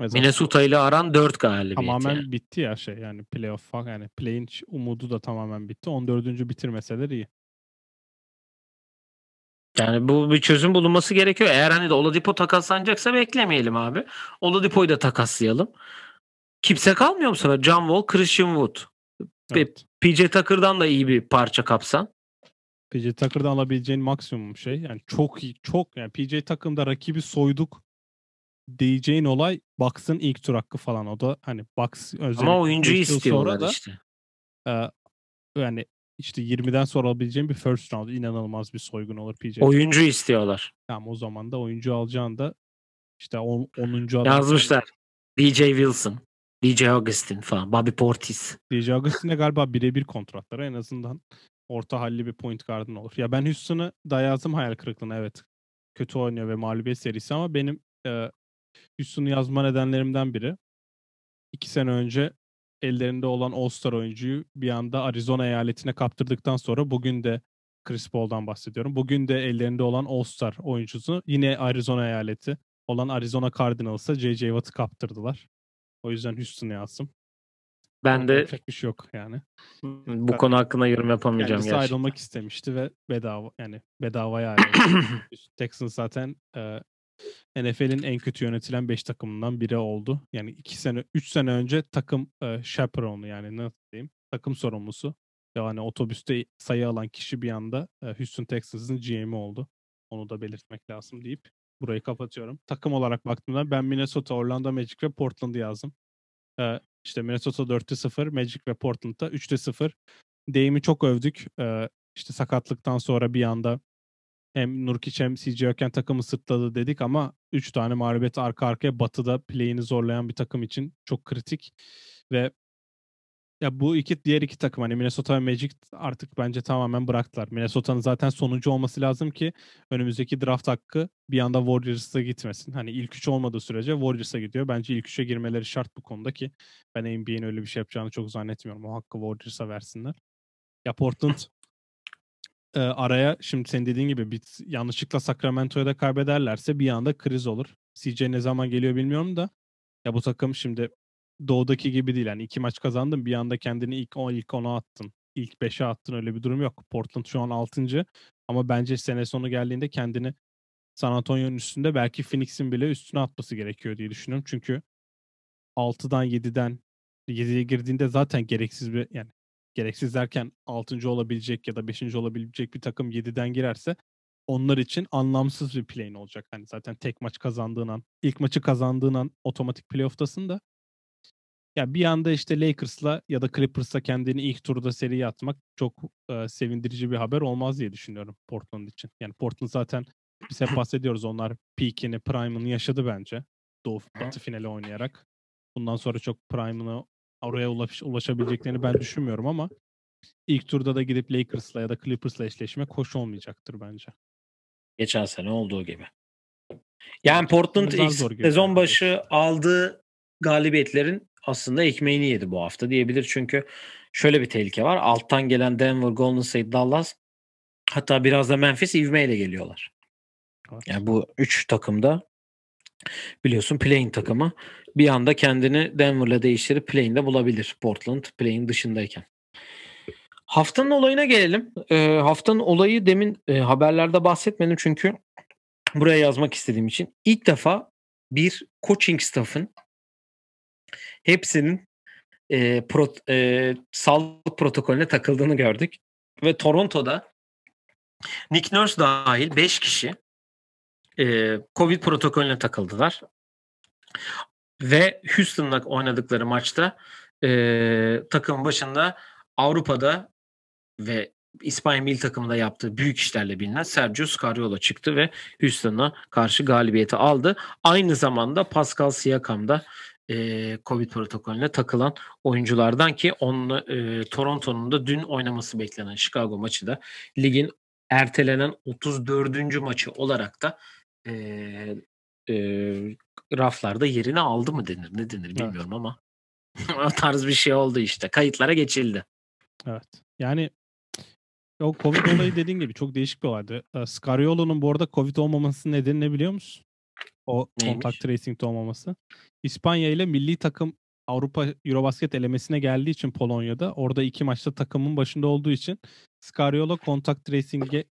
S2: Zaten
S1: Minnesota ile aran 4 galibiyet.
S2: tamamen
S1: yani.
S2: bitti ya şey yani playoff yani play'in umudu da tamamen bitti. 14. bitirmeseler iyi.
S1: Yani bu bir çözüm bulunması gerekiyor. Eğer hani de Oladipo takaslanacaksa beklemeyelim abi. Oladipo'yu da takaslayalım. Kimse kalmıyor mu sana? John Wall, Christian Wood.
S2: Evet.
S1: PJ Tucker'dan da iyi bir parça kapsan.
S2: PJ Tucker'dan alabileceğin maksimum şey. Yani çok iyi. Çok yani PJ Tucker'da rakibi soyduk diyeceğin olay Bucks'ın ilk tur hakkı falan. O da hani Bucks özellikle
S1: Ama
S2: yıl
S1: istiyorlar
S2: sonra da,
S1: işte.
S2: e, yani işte 20'den sonra alabileceğin bir first round inanılmaz bir soygun olur PJ.
S1: Oyuncu istiyorlar.
S2: Tamam o zaman da oyuncu alacağında işte 10. adam
S1: Yazmışlar. DJ Wilson, DJ Augustin falan, Bobby Portis.
S2: DJ Augustin'e galiba birebir kontratları en azından orta halli bir point guard'ın olur. Ya ben Houston'ı da yazdım hayal kırıklığına evet. Kötü oynuyor ve mağlubiyet serisi ama benim e, Houston'u yazma nedenlerimden biri. iki sene önce ellerinde olan All-Star oyuncuyu bir anda Arizona eyaletine kaptırdıktan sonra bugün de Chris Paul'dan bahsediyorum. Bugün de ellerinde olan All-Star oyuncusu yine Arizona eyaleti olan Arizona Cardinals'a J.J. Watt'ı kaptırdılar. O yüzden Houston'u yazdım.
S1: Ben de
S2: yapacak bir şey yok yani.
S1: bu konu hakkında yorum yapamayacağım
S2: Kendisi
S1: gerçekten.
S2: ayrılmak istemişti ve bedava yani bedavaya ayrıldı. Texans zaten e, NFL'in en kötü yönetilen 5 takımından biri oldu. Yani 2 sene 3 sene önce takım e, chaperone'u yani nasıl diyeyim takım sorumlusu. Yani otobüste sayı alan kişi bir anda e, Houston Texans'ın GM'i oldu. Onu da belirtmek lazım deyip burayı kapatıyorum. Takım olarak baktığımda ben Minnesota, Orlando Magic ve Portland'ı yazdım. E, işte Minnesota 4'te 0, Magic ve Portland'da 3'te 0. Dame'i çok övdük. E, işte sakatlıktan sonra bir anda hem Nurkic hem CJ Öken takımı sırtladı dedik ama 3 tane mağlubiyet arka arkaya batıda play'ini zorlayan bir takım için çok kritik ve ya bu iki diğer iki takım hani Minnesota ve Magic artık bence tamamen bıraktılar. Minnesota'nın zaten sonuncu olması lazım ki önümüzdeki draft hakkı bir anda Warriors'a gitmesin. Hani ilk üç olmadığı sürece Warriors'a gidiyor. Bence ilk üçe girmeleri şart bu konuda ki ben NBA'nin öyle bir şey yapacağını çok zannetmiyorum. O hakkı Warriors'a versinler. Ya Portland e, araya şimdi senin dediğin gibi bir, yanlışlıkla Sacramento'ya da kaybederlerse bir anda kriz olur. CJ ne zaman geliyor bilmiyorum da ya bu takım şimdi doğudaki gibi değil. Yani iki maç kazandın bir anda kendini ilk 10 ilk 10'a attın. İlk 5'e attın öyle bir durum yok. Portland şu an 6. ama bence sene sonu geldiğinde kendini San Antonio'nun üstünde belki Phoenix'in bile üstüne atması gerekiyor diye düşünüyorum. Çünkü 6'dan 7'den 7'ye girdiğinde zaten gereksiz bir yani gereksiz derken 6. olabilecek ya da 5. olabilecek bir takım 7'den girerse onlar için anlamsız bir play'in olacak. Hani zaten tek maç kazandığın an, ilk maçı kazandığın an otomatik playoff'tasın da ya bir anda işte Lakers'la ya da Clippers'la kendini ilk turda seriye atmak çok e, sevindirici bir haber olmaz diye düşünüyorum Portland için. Yani Portland zaten biz hep bahsediyoruz onlar peak'ini, prime'ını yaşadı bence. Doğu Batı finali oynayarak. Bundan sonra çok prime'ını oraya ulaş, ulaşabileceklerini ben düşünmüyorum ama ilk turda da gidip Lakers'la ya da Clippers'la eşleşmek hoş olmayacaktır bence.
S1: Geçen sene olduğu gibi. Yani Portland ilk sezon başı aldığı galibiyetlerin aslında ekmeğini yedi bu hafta diyebilir. Çünkü şöyle bir tehlike var. Alttan gelen Denver, Golden State, Dallas hatta biraz da Memphis ivmeyle geliyorlar.
S2: Evet.
S1: Yani bu üç takımda biliyorsun playing takımı bir anda kendini Denver'la değiştirip playing'de bulabilir. Portland playing dışındayken. Haftanın olayına gelelim. Ee, haftanın olayı demin e, haberlerde bahsetmedim çünkü buraya yazmak istediğim için ilk defa bir coaching staff'ın hepsinin e, pro, e, sağlık protokolüne takıldığını gördük. Ve Toronto'da Nick Nurse dahil 5 kişi e, Covid protokolüne takıldılar. Ve Houston'la oynadıkları maçta e, takımın başında Avrupa'da ve İspanya milli takımında yaptığı büyük işlerle bilinen Sergio Scariolo çıktı ve Houston'a karşı galibiyeti aldı. Aynı zamanda Pascal Siakam da e, Covid protokolüne takılan oyunculardan ki onunla, e, Toronto'nun da dün oynaması beklenen Chicago maçı da ligin ertelenen 34. maçı olarak da e, e, raflarda yerini aldı mı denir ne denir bilmiyorum ama o tarz bir şey oldu işte kayıtlara geçildi.
S2: Evet. Yani o Covid olayı dediğin gibi çok değişik bir olaydı. Scariolo'nun bu arada Covid olmamasının nedeni ne biliyor musun? O
S1: Neymiş?
S2: kontak tracing'de olmaması. İspanya ile milli takım Avrupa Eurobasket elemesine geldiği için Polonya'da orada iki maçta takımın başında olduğu için Scariolo kontak tracing'e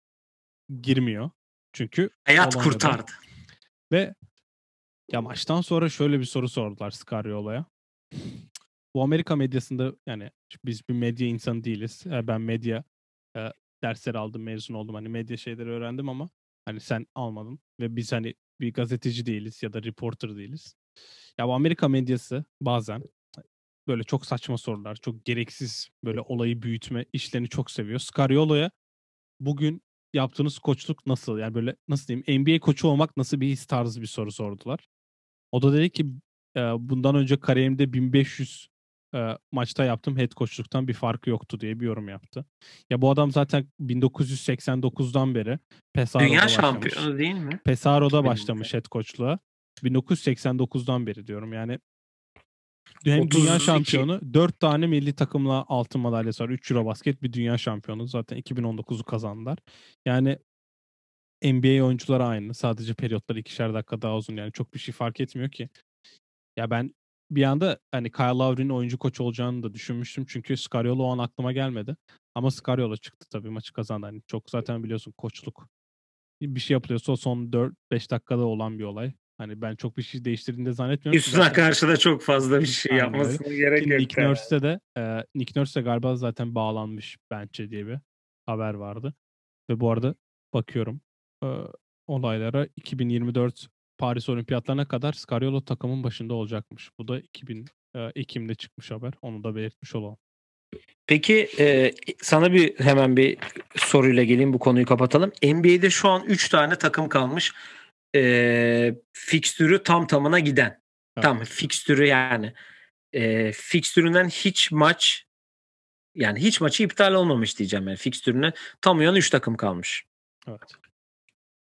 S2: girmiyor. Çünkü
S1: Hayat
S2: Polonya'da.
S1: kurtardı.
S2: Ve ya maçtan sonra şöyle bir soru sordular Scariolo'ya. bu Amerika medyasında yani biz bir medya insanı değiliz. E, ben medya e, dersleri aldım, mezun oldum. Hani medya şeyleri öğrendim ama hani sen almadın ve biz hani bir gazeteci değiliz ya da reporter değiliz. Ya bu Amerika medyası bazen böyle çok saçma sorular, çok gereksiz böyle olayı büyütme işlerini çok seviyor. Scariolo'ya bugün yaptığınız koçluk nasıl? Yani böyle nasıl diyeyim NBA koçu olmak nasıl bir his tarzı bir soru sordular. O da dedi ki bundan önce kariyerimde 1500 maçta yaptım head coachluktan bir farkı yoktu diye bir yorum yaptı. Ya bu adam zaten 1989'dan beri Pesaro'da
S1: Dünya
S2: başlamış.
S1: şampiyonu değil mi?
S2: Pesaro'da başlamış head coachluğa. 1989'dan beri diyorum yani. Hem
S1: 32.
S2: dünya şampiyonu, 4 tane milli takımla altın madalyası var. 3 Eurobasket bir dünya şampiyonu. Zaten 2019'u kazandılar. Yani NBA oyuncuları aynı. Sadece periyotları ikişer dakika daha uzun. Yani çok bir şey fark etmiyor ki. Ya ben bir anda hani Kyle Lowry'nin oyuncu koç olacağını da düşünmüştüm. Çünkü Scariolo o an aklıma gelmedi. Ama Scariolo çıktı tabii maçı kazandı. Hani çok zaten biliyorsun koçluk. Bir şey yapılıyorsa son 4-5 dakikada olan bir olay. Hani ben çok bir şey değiştirdiğini de zannetmiyorum.
S1: Üstüne karşı da çok fazla bir şey Aynen yapmasına öyle. gerek yok.
S2: Nick Nurse'de de e, Nick Nurse de galiba zaten bağlanmış bench'e diye bir haber vardı. Ve bu arada bakıyorum e, olaylara 2024 Paris Olimpiyatlarına kadar Scariolo takımın başında olacakmış. Bu da 2000 e, Ekim'de çıkmış haber. Onu da belirtmiş olalım.
S1: Peki e, sana bir hemen bir soruyla geleyim bu konuyu kapatalım. NBA'de şu an 3 tane takım kalmış. E, fikstürü tam tamına giden. Evet. Tam fikstürü yani. E, fikstüründen hiç maç yani hiç maçı iptal olmamış diyeceğim yani. Fikstürüne tam uyan 3 takım kalmış.
S2: Evet.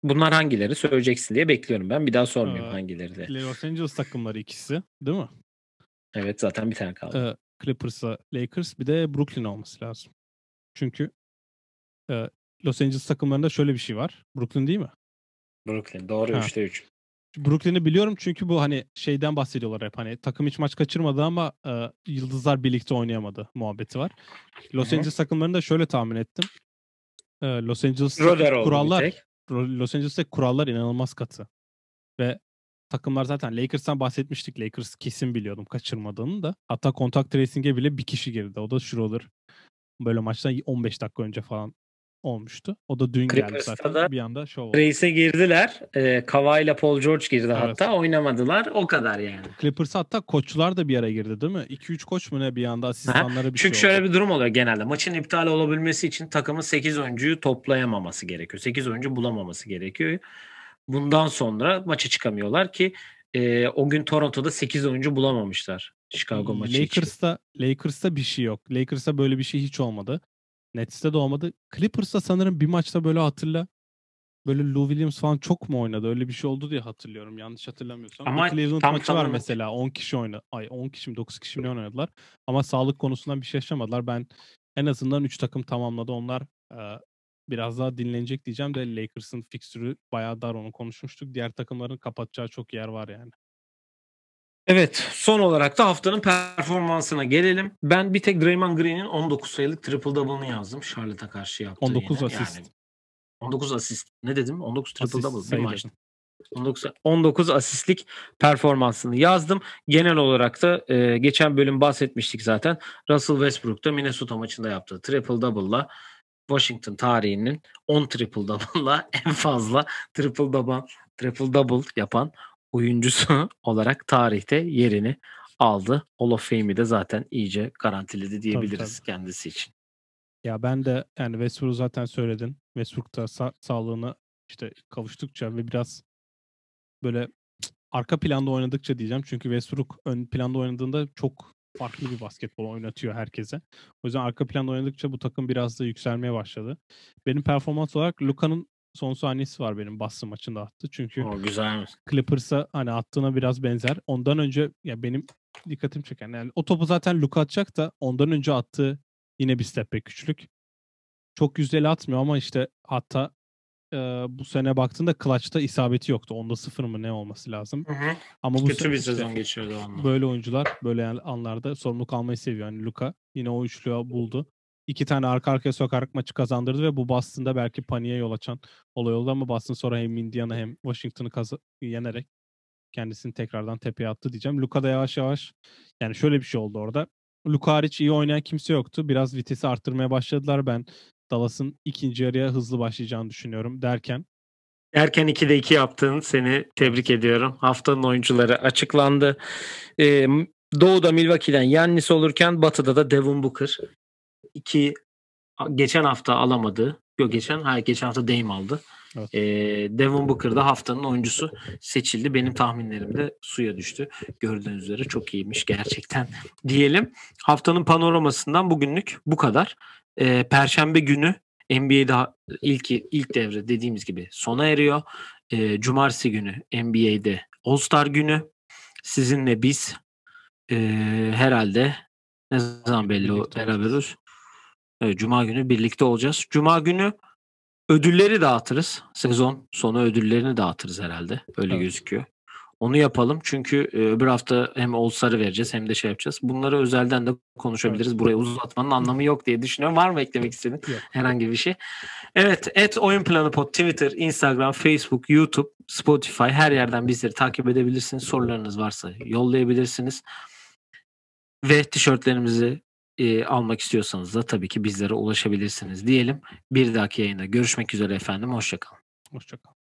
S1: Bunlar hangileri söyleyeceksin diye bekliyorum ben. Bir daha sormayayım ee, hangileri de.
S2: Los Angeles takımları ikisi değil mi?
S1: Evet zaten bir tane kaldı.
S2: Ee, Clippers'a Lakers bir de Brooklyn olması lazım. Çünkü e, Los Angeles takımlarında şöyle bir şey var. Brooklyn değil mi?
S1: Brooklyn doğru 3'te 3.
S2: Brooklyn'i biliyorum çünkü bu hani şeyden bahsediyorlar hep hani takım hiç maç kaçırmadı ama e, yıldızlar birlikte oynayamadı muhabbeti var. Los Hı-hı. Angeles takımlarını da şöyle tahmin ettim. E, Los Angeles kurallar Los Angeles'te kurallar inanılmaz katı. Ve takımlar zaten Lakers'tan bahsetmiştik. Lakers kesin biliyordum kaçırmadığını da. Hatta kontak tracing'e bile bir kişi girdi. O da Schroeder. Böyle maçtan 15 dakika önce falan olmuştu. O da dün geldi zaten. Da bir anda şov oldu.
S1: Race'e girdiler. E, Kawhi ile Paul George girdi evet. hatta. Oynamadılar. O kadar yani.
S2: Clippers hatta koçlar da bir ara girdi değil mi? 2-3 koç mu ne bir anda asistanları bir
S1: Çünkü şey şöyle oldu. bir durum oluyor genelde. Maçın iptal olabilmesi için takımın 8 oyuncuyu toplayamaması gerekiyor. 8 oyuncu bulamaması gerekiyor. Bundan sonra maçı çıkamıyorlar ki e, o gün Toronto'da 8 oyuncu bulamamışlar. Chicago maçı
S2: Lakers'ta, için. Lakers'ta bir şey yok. Lakers'ta böyle bir şey hiç olmadı. Nets'te de olmadı. Clippers'ta sanırım bir maçta böyle hatırla. Böyle Lou Williams falan çok mu oynadı? Öyle bir şey oldu diye hatırlıyorum. Yanlış hatırlamıyorsam. Ama bir Cleveland tam, maçı var mesela. 10 kişi oynadı. Ay 10 kişi mi 9 kişi mi oynadılar. Ama sağlık konusundan bir şey yaşamadılar. Ben en azından 3 takım tamamladı. Onlar e, biraz daha dinlenecek diyeceğim de Lakers'ın fikstürü bayağı dar onu konuşmuştuk. Diğer takımların kapatacağı çok yer var yani.
S1: Evet son olarak da haftanın performansına gelelim. Ben bir tek Draymond Green'in 19 sayılık triple double'ını yazdım. Charlotte'a karşı yaptığı
S2: 19 yine. asist.
S1: Yani 19 asist. Ne dedim? 19 triple asist double bir maçta. 19, 19 asistlik performansını yazdım. Genel olarak da e, geçen bölüm bahsetmiştik zaten. Russell Westbrook'ta Minnesota maçında yaptığı triple double'la Washington tarihinin 10 triple double'la en fazla triple double triple double yapan oyuncusu olarak tarihte yerini aldı. Hall of Fame'i de zaten iyice garantiledi diyebiliriz tabii, tabii. kendisi için.
S2: Ya ben de yani Westbrook zaten söyledin. Westbrook da sa- sağlığını işte kavuştukça ve biraz böyle arka planda oynadıkça diyeceğim. Çünkü Westbrook ön planda oynadığında çok farklı bir basketbol oynatıyor herkese. O yüzden arka planda oynadıkça bu takım biraz da yükselmeye başladı. Benim performans olarak Luka'nın son saniyesi var benim Boston maçında attı. Çünkü
S1: o güzel.
S2: Clippers'a hani attığına biraz benzer. Ondan önce ya benim dikkatim çeken yani o topu zaten Luka atacak da ondan önce attığı yine bir step back güçlük. Çok yüzdeli atmıyor ama işte hatta e, bu sene baktığında clutch'ta isabeti yoktu. Onda sıfır mı ne olması lazım.
S1: Hı hı. Ama bu Kötü bir işte, sezon geçiyordu
S2: onunla. Böyle oyuncular böyle anlarda sorumluluk almayı seviyor. Yani Luka yine o üçlüğü buldu iki tane arka arkaya sokarak maçı kazandırdı ve bu Boston'da belki paniğe yol açan olay oldu ama Boston sonra hem Indiana hem Washington'ı kaz- yenerek kendisini tekrardan tepeye attı diyeceğim. Luka da yavaş yavaş yani şöyle bir şey oldu orada. Luka hariç iyi oynayan kimse yoktu. Biraz vitesi arttırmaya başladılar. Ben Dallas'ın ikinci yarıya hızlı başlayacağını düşünüyorum derken
S1: Erken 2'de 2 yaptın. Seni tebrik ediyorum. Haftanın oyuncuları açıklandı. Ee, Doğu'da Milwaukee'den Yannis olurken Batı'da da Devin Booker. İki geçen hafta alamadı. Yok geçen hayır geçen hafta Dame aldı.
S2: Evet.
S1: Ee, Devin Booker da haftanın oyuncusu seçildi. Benim tahminlerim de suya düştü. Gördüğünüz üzere çok iyiymiş gerçekten diyelim. Haftanın panoramasından bugünlük bu kadar. Ee, Perşembe günü NBA'de ilk ilk devre dediğimiz gibi sona eriyor. Ee, Cumartesi günü NBA'de All Star günü. Sizinle biz ee, herhalde ne zaman belli o
S2: Birlikte
S1: beraber
S2: olacağız.
S1: oluruz? Evet, Cuma günü birlikte olacağız. Cuma günü ödülleri dağıtırız. Sezon sonu ödüllerini dağıtırız herhalde. Öyle
S2: Evet.
S1: gözüküyor. Onu yapalım çünkü e, öbür hafta hem All Star'ı vereceğiz hem de şey yapacağız. Bunları özelden de konuşabiliriz. Burayı uzatmanın anlamı yok diye düşünüyorum. Var mı eklemek istediğin herhangi bir şey? Evet, et Oyun Planı Pod Twitter, Instagram, Facebook, YouTube, Spotify her yerden bizleri takip edebilirsiniz. Sorularınız varsa yollayabilirsiniz. Ve tişörtlerimizi e, almak istiyorsanız da tabii ki bizlere ulaşabilirsiniz diyelim. Bir dahaki yayında görüşmek üzere efendim. Hoşçakalın.
S2: Hoşçakal.